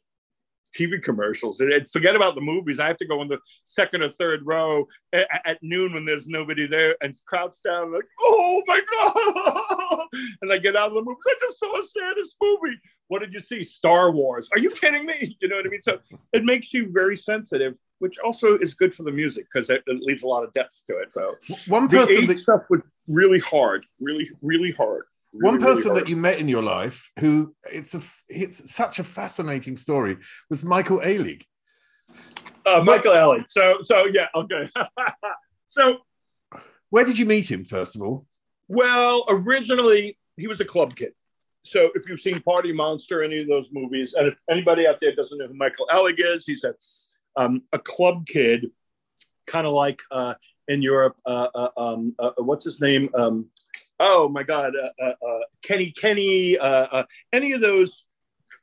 TV commercials. And, forget about the movies. I have to go in the second or third row at, at noon when there's nobody there and crouch down like, oh my god! and I get out of the movie. I just saw a saddest movie. What did you see? Star Wars. Are you kidding me? You know what I mean? So it makes you very sensitive, which also is good for the music because it, it leaves a lot of depth to it. So One the person AIDS that stuff was really hard, really, really hard. Really, one person hard. that you met in your life who it's a it's such a fascinating story was Michael Alig. uh, Michael Ellie. So, so yeah, okay. so, Where did you meet him first of all? well, originally he was a club kid. So, if you've seen Party Monster, any of those movies, and if anybody out there doesn't know who Michael Alig is, he's a um, a club kid, kind of like uh, in Europe. Uh, uh, um, uh, what's his name? Um, oh my God, uh, uh, uh, Kenny Kenny. Uh, uh, any of those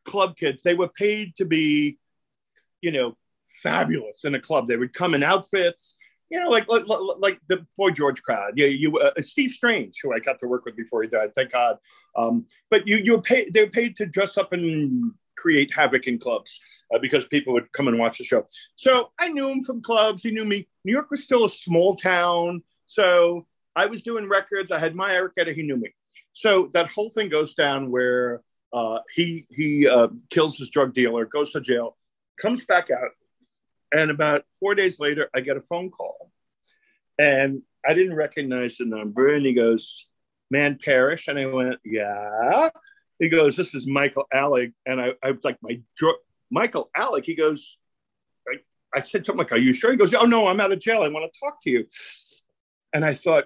club kids, they were paid to be, you know, fabulous in a club. They would come in outfits, you know, like like, like the Boy George crowd. Yeah, you uh, Steve Strange, who I got to work with before he died. Thank God. Um, but you you were paid. They were paid to dress up and create havoc in clubs uh, because people would come and watch the show. So I knew him from clubs. He knew me. New York was still a small town, so I was doing records. I had my Eric He knew me. So that whole thing goes down where uh, he he uh, kills his drug dealer, goes to jail, comes back out, and about four days later, I get a phone call, and I didn't recognize the number, and he goes, "Man Parrish," and I went, "Yeah." He goes, "This is Michael Alig," and I, I was like, "My dr- Michael Alig." He goes, I, I said to him, like, "Are you sure?" He goes, "Oh no, I'm out of jail. I want to talk to you." And I thought,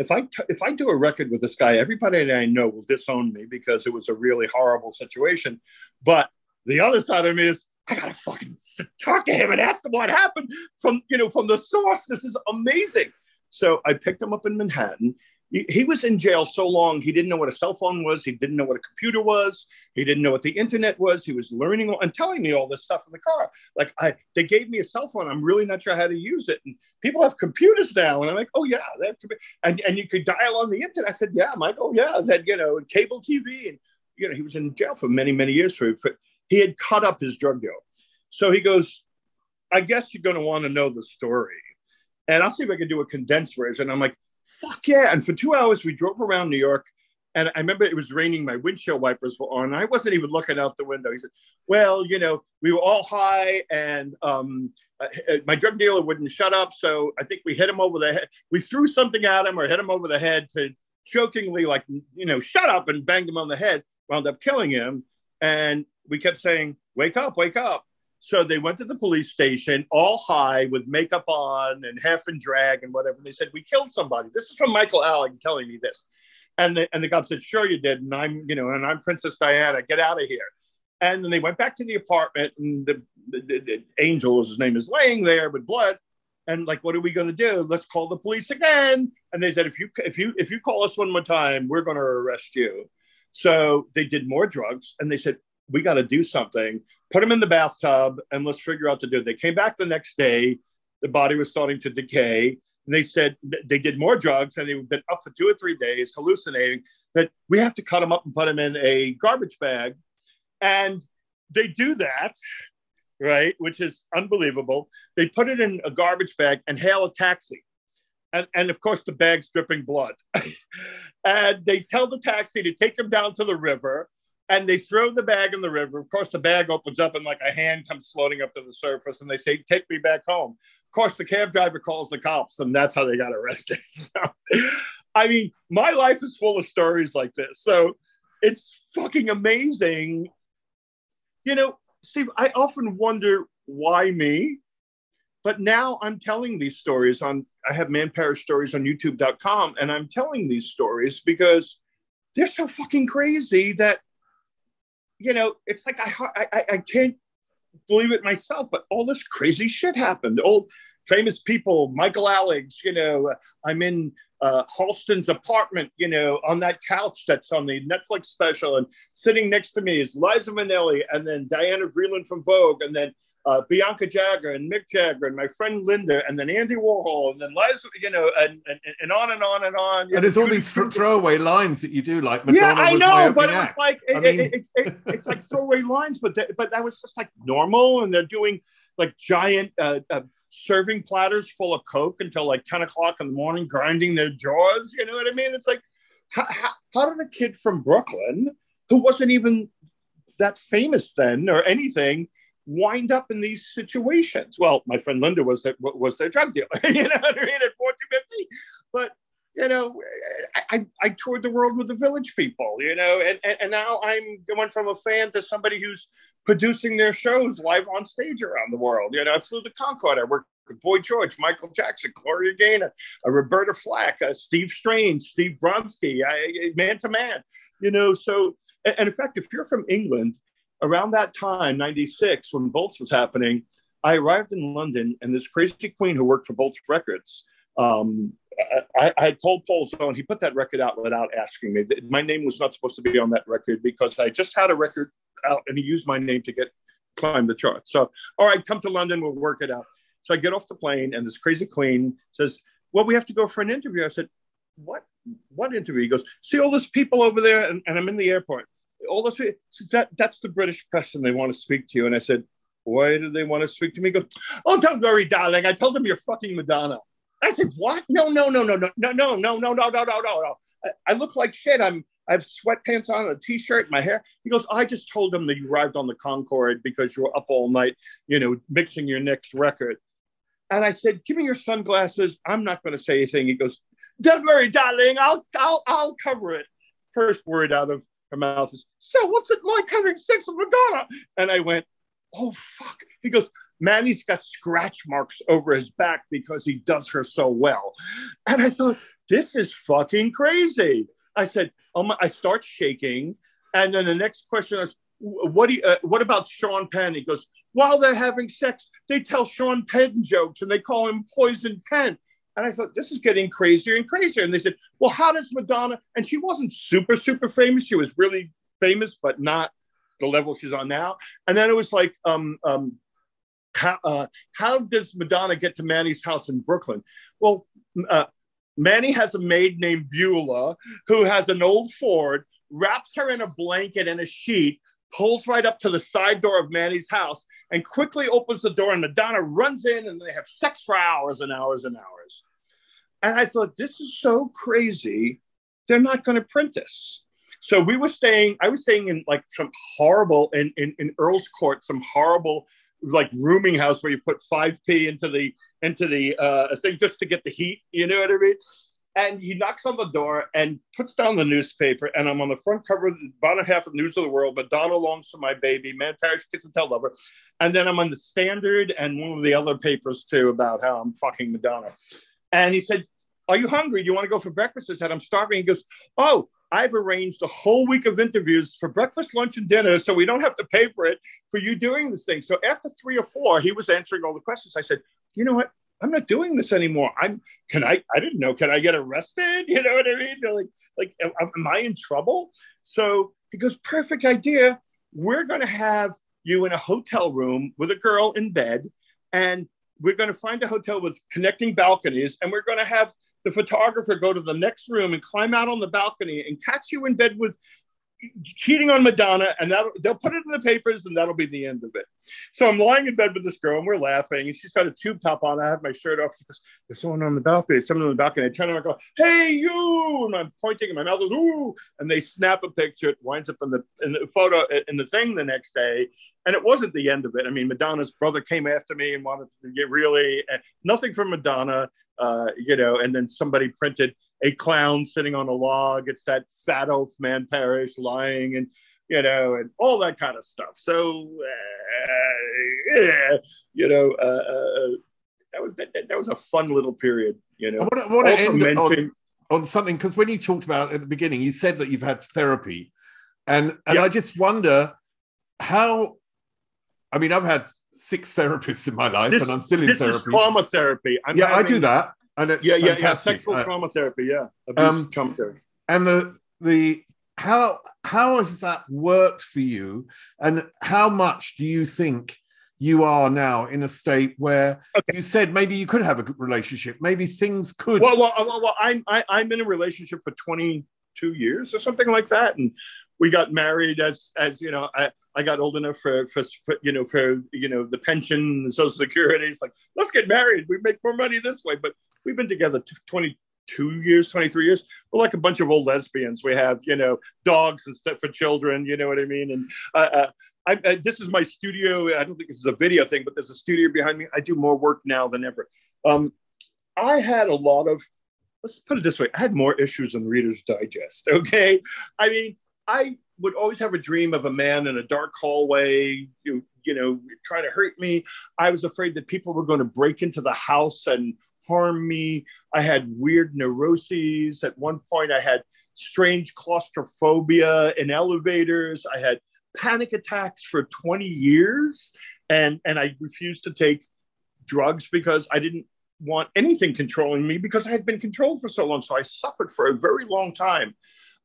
if I t- if I do a record with this guy, everybody that I know will disown me because it was a really horrible situation. But the other side of me is I gotta fucking talk to him and ask him what happened from you know from the source. This is amazing. So I picked him up in Manhattan, he, was in jail so long he didn't know what a cell phone was he didn't know what a computer was he didn't know what the internet was he was learning and telling me all this stuff in the car. Like i they gave me a cell phone i'm really not sure how to use it and people have computers now and i'm like oh yeah they have and, and you could dial on the internet. I said yeah michael yeah that you know cable tv and you know he was in jail for many many years for, for he had cut up his drug deal. So he goes i guess you're going to want to know the story and i'll see if i can do a condensed version. I'm like fuck yeah. And for two hours, we drove around New York. And I remember it was raining. My windshield wipers were on. I wasn't even looking out the window. He said, "Well, you know, we were all high, and um, uh, my drug dealer wouldn't shut up. So I think we hit him over the head. We threw something at him or hit him over the head to jokingly, like, you know, shut up, and banged him on the head. Wound up killing him. And we kept saying, "Wake up, wake up." So they went to the police station, all high with makeup on and half in drag and whatever. And they said, We killed somebody. This is from Michael Alig telling me this. And the, and the cop said, Sure, you did. And I'm, you know, and I'm Princess Diana. Get out of here. And then they went back to the apartment, and the, the, the, the angel, his name is, laying there with blood. And like, what are we going to do? Let's call the police again. And they said, if you if you if you call us one more time, we're going to arrest you. So they did more drugs, and they said, we got to do something. Put him in the bathtub and let's figure out to do it. They came back the next day. The body was starting to decay. And they said they did more drugs and they've been up for two or three days hallucinating that we have to cut him up and put him in a garbage bag. And they do that, right? Which is unbelievable. They put it in a garbage bag and hail a taxi. And, and of course, the bag's dripping blood. and they tell the taxi to take him down to the river and they throw the bag in the river. Of course, the bag opens up and like a hand comes floating up to the surface, and they say, "Take me back home." Of course, the cab driver calls the cops, and that's how they got arrested. I mean, my life is full of stories like this, so it's fucking amazing. You know, Steve, I often wonder why me, but now I'm telling these stories on. I have Man Parrish Stories on YouTube.com, and I'm telling these stories because they're so fucking crazy that you know, it's like I, I, I can't believe it myself, but all this crazy shit happened. Old famous people, Michael Alig, you know, I'm in uh, Halston's apartment, you know, on that couch that's on the Netflix special, and sitting next to me is Liza Minnelli, and then Diana Vreeland from Vogue, and then uh, Bianca Jagger and Mick Jagger and my friend Linda and then Andy Warhol and then Liza, you know, and, and, and on and on and on. And it's all these th- throwaway lines that you do, like Madonna yeah, I know, but it's like it, mean... it, it, it's like throwaway lines, but th- but that was just like normal, and they're doing like giant. Uh, uh, serving platters full of coke until like 10 o'clock in the morning grinding their jaws you know what i mean it's like how, how, how did a kid from brooklyn who wasn't even that famous then or anything wind up in these situations. Well, my friend Linda was that was their drug dealer, you know what I mean, at 1450. But you know, I, I toured the world with the village people, you know, and, and, now I'm going from a fan to somebody who's producing their shows live on stage around the world. You know, I flew the Concorde. I worked with Boy George, Michael Jackson, Gloria Gaynor, uh, Roberta Flack, uh, Steve Strange, Steve Bronski, I, Man to Man. You know, so and in fact, if you're from England around that time, 96, when Bolts was happening, I arrived in London and this crazy queen who worked for Bolts Records, um, I, I, had told Paul Zone, he put that record out without asking me. My name was not supposed to be on that record because I just had a record out and he used my name to get climb the chart. So, all right, come to London, we'll work it out. So I get off the plane and this crazy queen says, well, we have to go for an interview. I said, what, what interview? He goes, see all those people over there? And, and I'm in the airport all those people, that, that's the British press and they want to speak to you. And I said, why do they want to speak to me? He goes, oh, don't worry, darling. I told them you're fucking Madonna. I said, what? No, no, no, no, no, no, no, no, no, no, no, no, no. I, I look like shit. I'm, I have sweatpants on, a t-shirt, my hair. He goes, I just told them that you arrived on the Concorde because you were up all night, you know, mixing your next record. And I said, give me your sunglasses. I'm not going to say anything. He goes, don't worry, darling. I'll, I'll, I'll cover it. First word out of her mouth is, So what's it like having sex with Madonna? And I went, Oh, fuck. He goes, Manny's got scratch marks over his back because he does her so well. And I thought, This is fucking crazy. I said, oh my, I start shaking. And then the next question is, what do you, uh, what about Sean Penn? He goes, while they're having sex, they tell Sean Penn jokes and they call him Poison Penn. And I thought, this is getting crazier and crazier. And they said, well, how does Madonna? And she wasn't super, super famous. She was really famous, but not the level she's on now. And then it was like, um, um, how, uh, how does Madonna get to Manny's house in Brooklyn? Well, uh, Manny has a maid named Beulah who has an old Ford, wraps her in a blanket and a sheet, pulls right up to the side door of Manny's house, and quickly opens the door. And Madonna runs in, and they have sex for hours and hours and hours. And I thought, this is so crazy. They're not going to print this. So we were staying, I was staying in like some horrible, in, in, in Earl's Court, some horrible like rooming house where you put 5p into the into the uh, thing just to get the heat you know what i mean and he knocks on the door and puts down the newspaper and i'm on the front cover of the bottom half of news of the world madonna longs for my baby man parrish kiss and tell lover and then i'm on the standard and one of the other papers too about how i'm fucking madonna and he said are you hungry do you want to go for breakfast i said i'm starving he goes oh I've arranged a whole week of interviews for breakfast, lunch, and dinner, so we don't have to pay for it for you doing this thing. So after three or four, he was answering all the questions. I said, you know what? I'm not doing this anymore. I'm can I I didn't know. Can I get arrested? You know what I mean? Like, like am, am I in trouble? So he goes, perfect idea. We're gonna have you in a hotel room with a girl in bed, and we're gonna find a hotel with connecting balconies, and we're gonna have the photographer go to the next room and climb out on the balcony and catch you in bed with cheating on Madonna, and that they'll put it in the papers, and that'll be the end of it. So I'm lying in bed with this girl, and we're laughing, and she's got a tube top on. I have my shirt off. She goes, "There's someone on the balcony. someone on the balcony." I turn around and go, "Hey, you!" And I'm pointing, and my mouth goes, "Ooh!" And they snap a picture. It winds up in the in the photo in the thing the next day, and it wasn't the end of it. I mean, Madonna's brother came after me and wanted to get really uh, nothing from Madonna. Uh, you know, and then somebody printed a clown sitting on a log. It's that fat oaf man parrish lying and, you know, and all that kind of stuff. So, uh, yeah, you know, uh, uh, that was that, that was a fun little period, you know. I want to end mention, on, on something because when you talked about at the beginning, you said that you've had therapy, and and I just wonder how. I mean, I've had six therapists in my life, this, and I'm still in this therapy. Is trauma therapy. I'm yeah, having, I do that, and it's yeah, yeah, fantastic. yeah. Sexual uh, trauma therapy. Yeah, um, trauma therapy. And the the how how has that worked for you, and how much do you think? You are now in a state where okay. you said maybe you could have a good relationship. Maybe things could. Well, well, well, well I'm I, am i am in a relationship for 22 years or something like that, and we got married as as you know I, I got old enough for, for, for you know for you know the pension the social security. It's like let's get married. We make more money this way. But we've been together 22 years 23 years. We're like a bunch of old lesbians. We have you know dogs and stuff for children. You know what i mean? And uh, uh, I, I, this is my studio. I don't think this is a video thing but there's a studio behind me. I do more work now than ever. Um, i had a lot of let's put it this way. I had more issues than reader's digest okay? I mean I would always have a dream of a man in a dark hallway, you, you know, trying to hurt me. I was afraid that people were going to break into the house and harm me. I had weird neuroses. At one point, I had strange claustrophobia in elevators. I had panic attacks for 20 years, and, and I refused to take drugs because I didn't want anything controlling me because I had been controlled for so long. So I suffered for a very long time.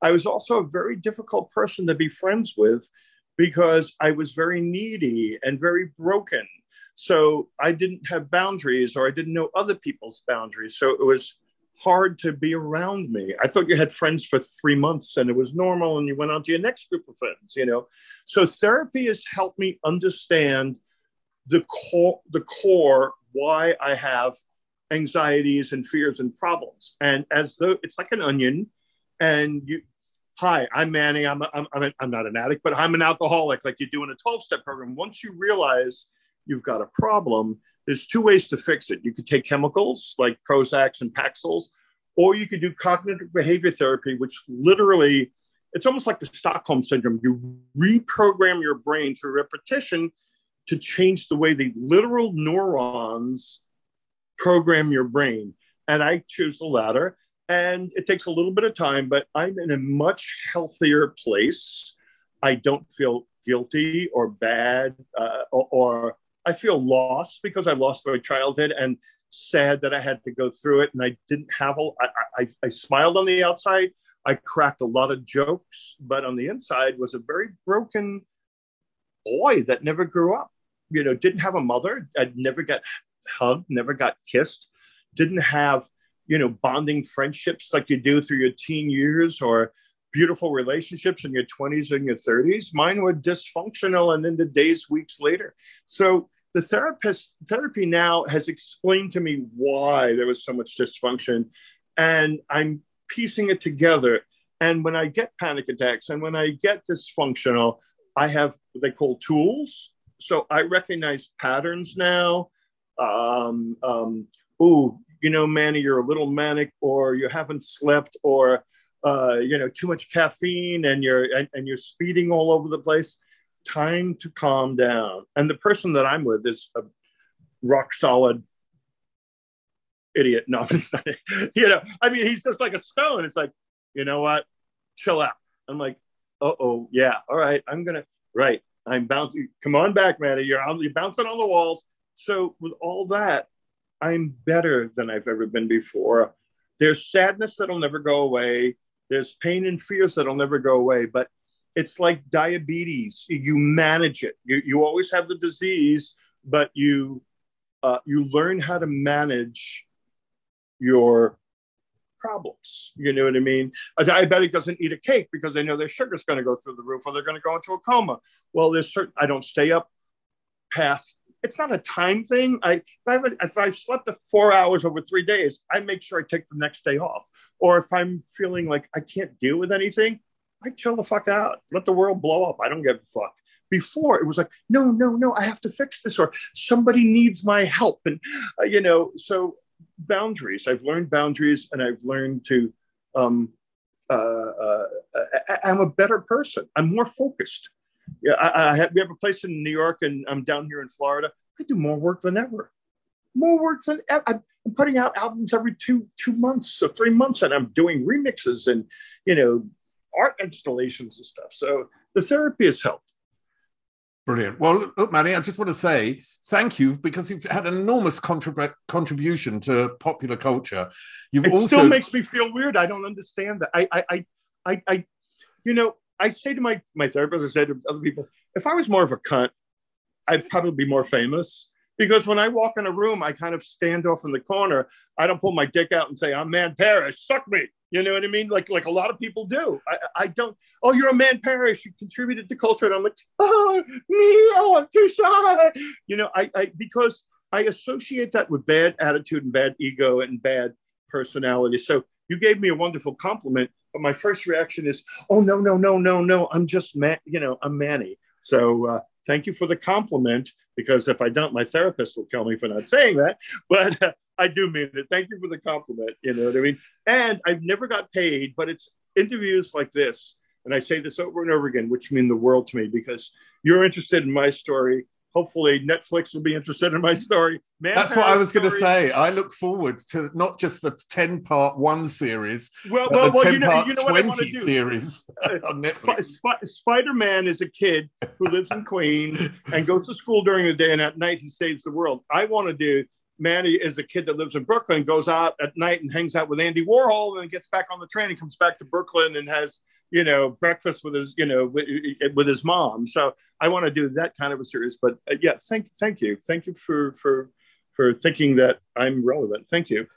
I was also a very difficult person to be friends with because I was very needy and very broken. So I didn't have boundaries or I didn't know other people's boundaries. So it was hard to be around me. I thought you had friends for three months and it was normal and you went on to your next group of friends, you know. So therapy has helped me understand the core the core why I have anxieties and fears and problems. And as though it's like an onion, and you hi i'm manny. I'm, I'm, I'm, I'm not an addict but i'm an alcoholic like you do in a 12-step program. Once you realize you've got a problem there's two ways to fix it. You could take chemicals like prozacs and paxils or you could do cognitive behavior therapy which literally it's almost like the stockholm syndrome. You reprogram your brain through repetition to change the way the literal neurons program your brain. And i choose the latter and it takes a little bit of time, but I'm in a much healthier place. I don't feel guilty or bad, uh, or, or, I feel lost because I lost my childhood. And sad that I had to go through it, and I didn't have a. I, I, I smiled on the outside. I cracked a lot of jokes, but on the inside was a very broken boy that never grew up. You know, didn't have a mother. I'd never got hugged, never got kissed, didn't have you know bonding friendships like you do through your teen years or beautiful relationships in your 20s and your 30s. Mine were dysfunctional and in the days, weeks later. So the therapist therapy now has explained to me why there was so much dysfunction. And I'm piecing it together. And when I get panic attacks and when I get dysfunctional, I have what they call tools. So I recognize patterns now. Um, um, oh, you know, Manny, you're a little manic, or you haven't slept, or uh, you know, too much caffeine and you're and, and you're speeding all over the place. Time to calm down. And the person that I'm with is a rock solid idiot. No, you know, I mean, he's just like a stone. It's like, you know what? Chill out. I'm like, uh oh, yeah, all right. I'm gonna right. I'm bouncing. Come on back, Manny. You're. You're bouncing on the walls. So with all that, I'm better than I've ever been before. There's sadness that'll never go away. There's pain and fears that'll never go away, but it's like diabetes. You manage it. You, you always have the disease, but you uh, you learn how to manage your problems. You know what I mean? A diabetic doesn't eat a cake because they know their sugar's going to go through the roof or they're going to go into a coma. Well, there's certain, I don't stay up past it's not a time thing. I if, I if I've slept four hours over three days, I make sure I take the next day off. Or if I'm feeling like I can't deal with anything, I chill the fuck out. Let the world blow up. I don't give a fuck. Before it was like, no, no, no, I have to fix this, or somebody needs my help, and uh, you know, so boundaries. I've learned boundaries, and I've learned to. Um, uh, uh, I'm a better person. I'm more focused yeah, I, I have, we have a place in New York, and I'm down here in Florida. I do more work than ever. More work than ever. I'm putting out albums every two two months or three months, and I'm doing remixes and you know art installations and stuff. So the therapy has helped. Brilliant. Well, look, Manny, I just want to say thank you because you've had an enormous contrib- contribution to popular culture. You've it also still makes me feel weird. I don't understand that. I, I, I, I, you know, I say to my my therapist, I say to other people, if I was more of a cunt, I'd probably be more famous. Because when I walk in a room, I kind of stand off in the corner. I don't pull my dick out and say, "I'm Man Parrish, suck me." You know what I mean? Like like a lot of people do. I, I don't. Oh, you're a Man Parrish. You contributed to culture, and I'm like, oh, me. Oh, I'm too shy. You know, I, I because I associate that with bad attitude and bad ego and bad personality. So you gave me a wonderful compliment but my first reaction is, oh no, no, no, no, no. I'm just man, you know, I'm Manny. So uh, thank you for the compliment because if I don't, my therapist will kill me for not saying that. But uh, I do mean it. Thank you for the compliment. You know what I mean? And I've never got paid, but it's interviews like this. And I say this over and over again, which mean the world to me because you're interested in my story hopefully Netflix will be interested in my story. Man That's what I was going to say. I look forward to not just the 10 part one series, well, well, well, 10 you know, you know 20 series uh, on Netflix. Sp- Spider Man is a kid who lives in Queens and goes to school during the day, and at night he saves the world. I want to do. Manny is a kid that lives in Brooklyn, goes out at night and hangs out with Andy Warhol, and then gets back on the train and comes back to Brooklyn and has you know, breakfast with his, you know, with, with his mom. So I want to do that kind of a series. But uh, yeah, thank, thank you, thank you for for for thinking that I'm relevant. Thank you.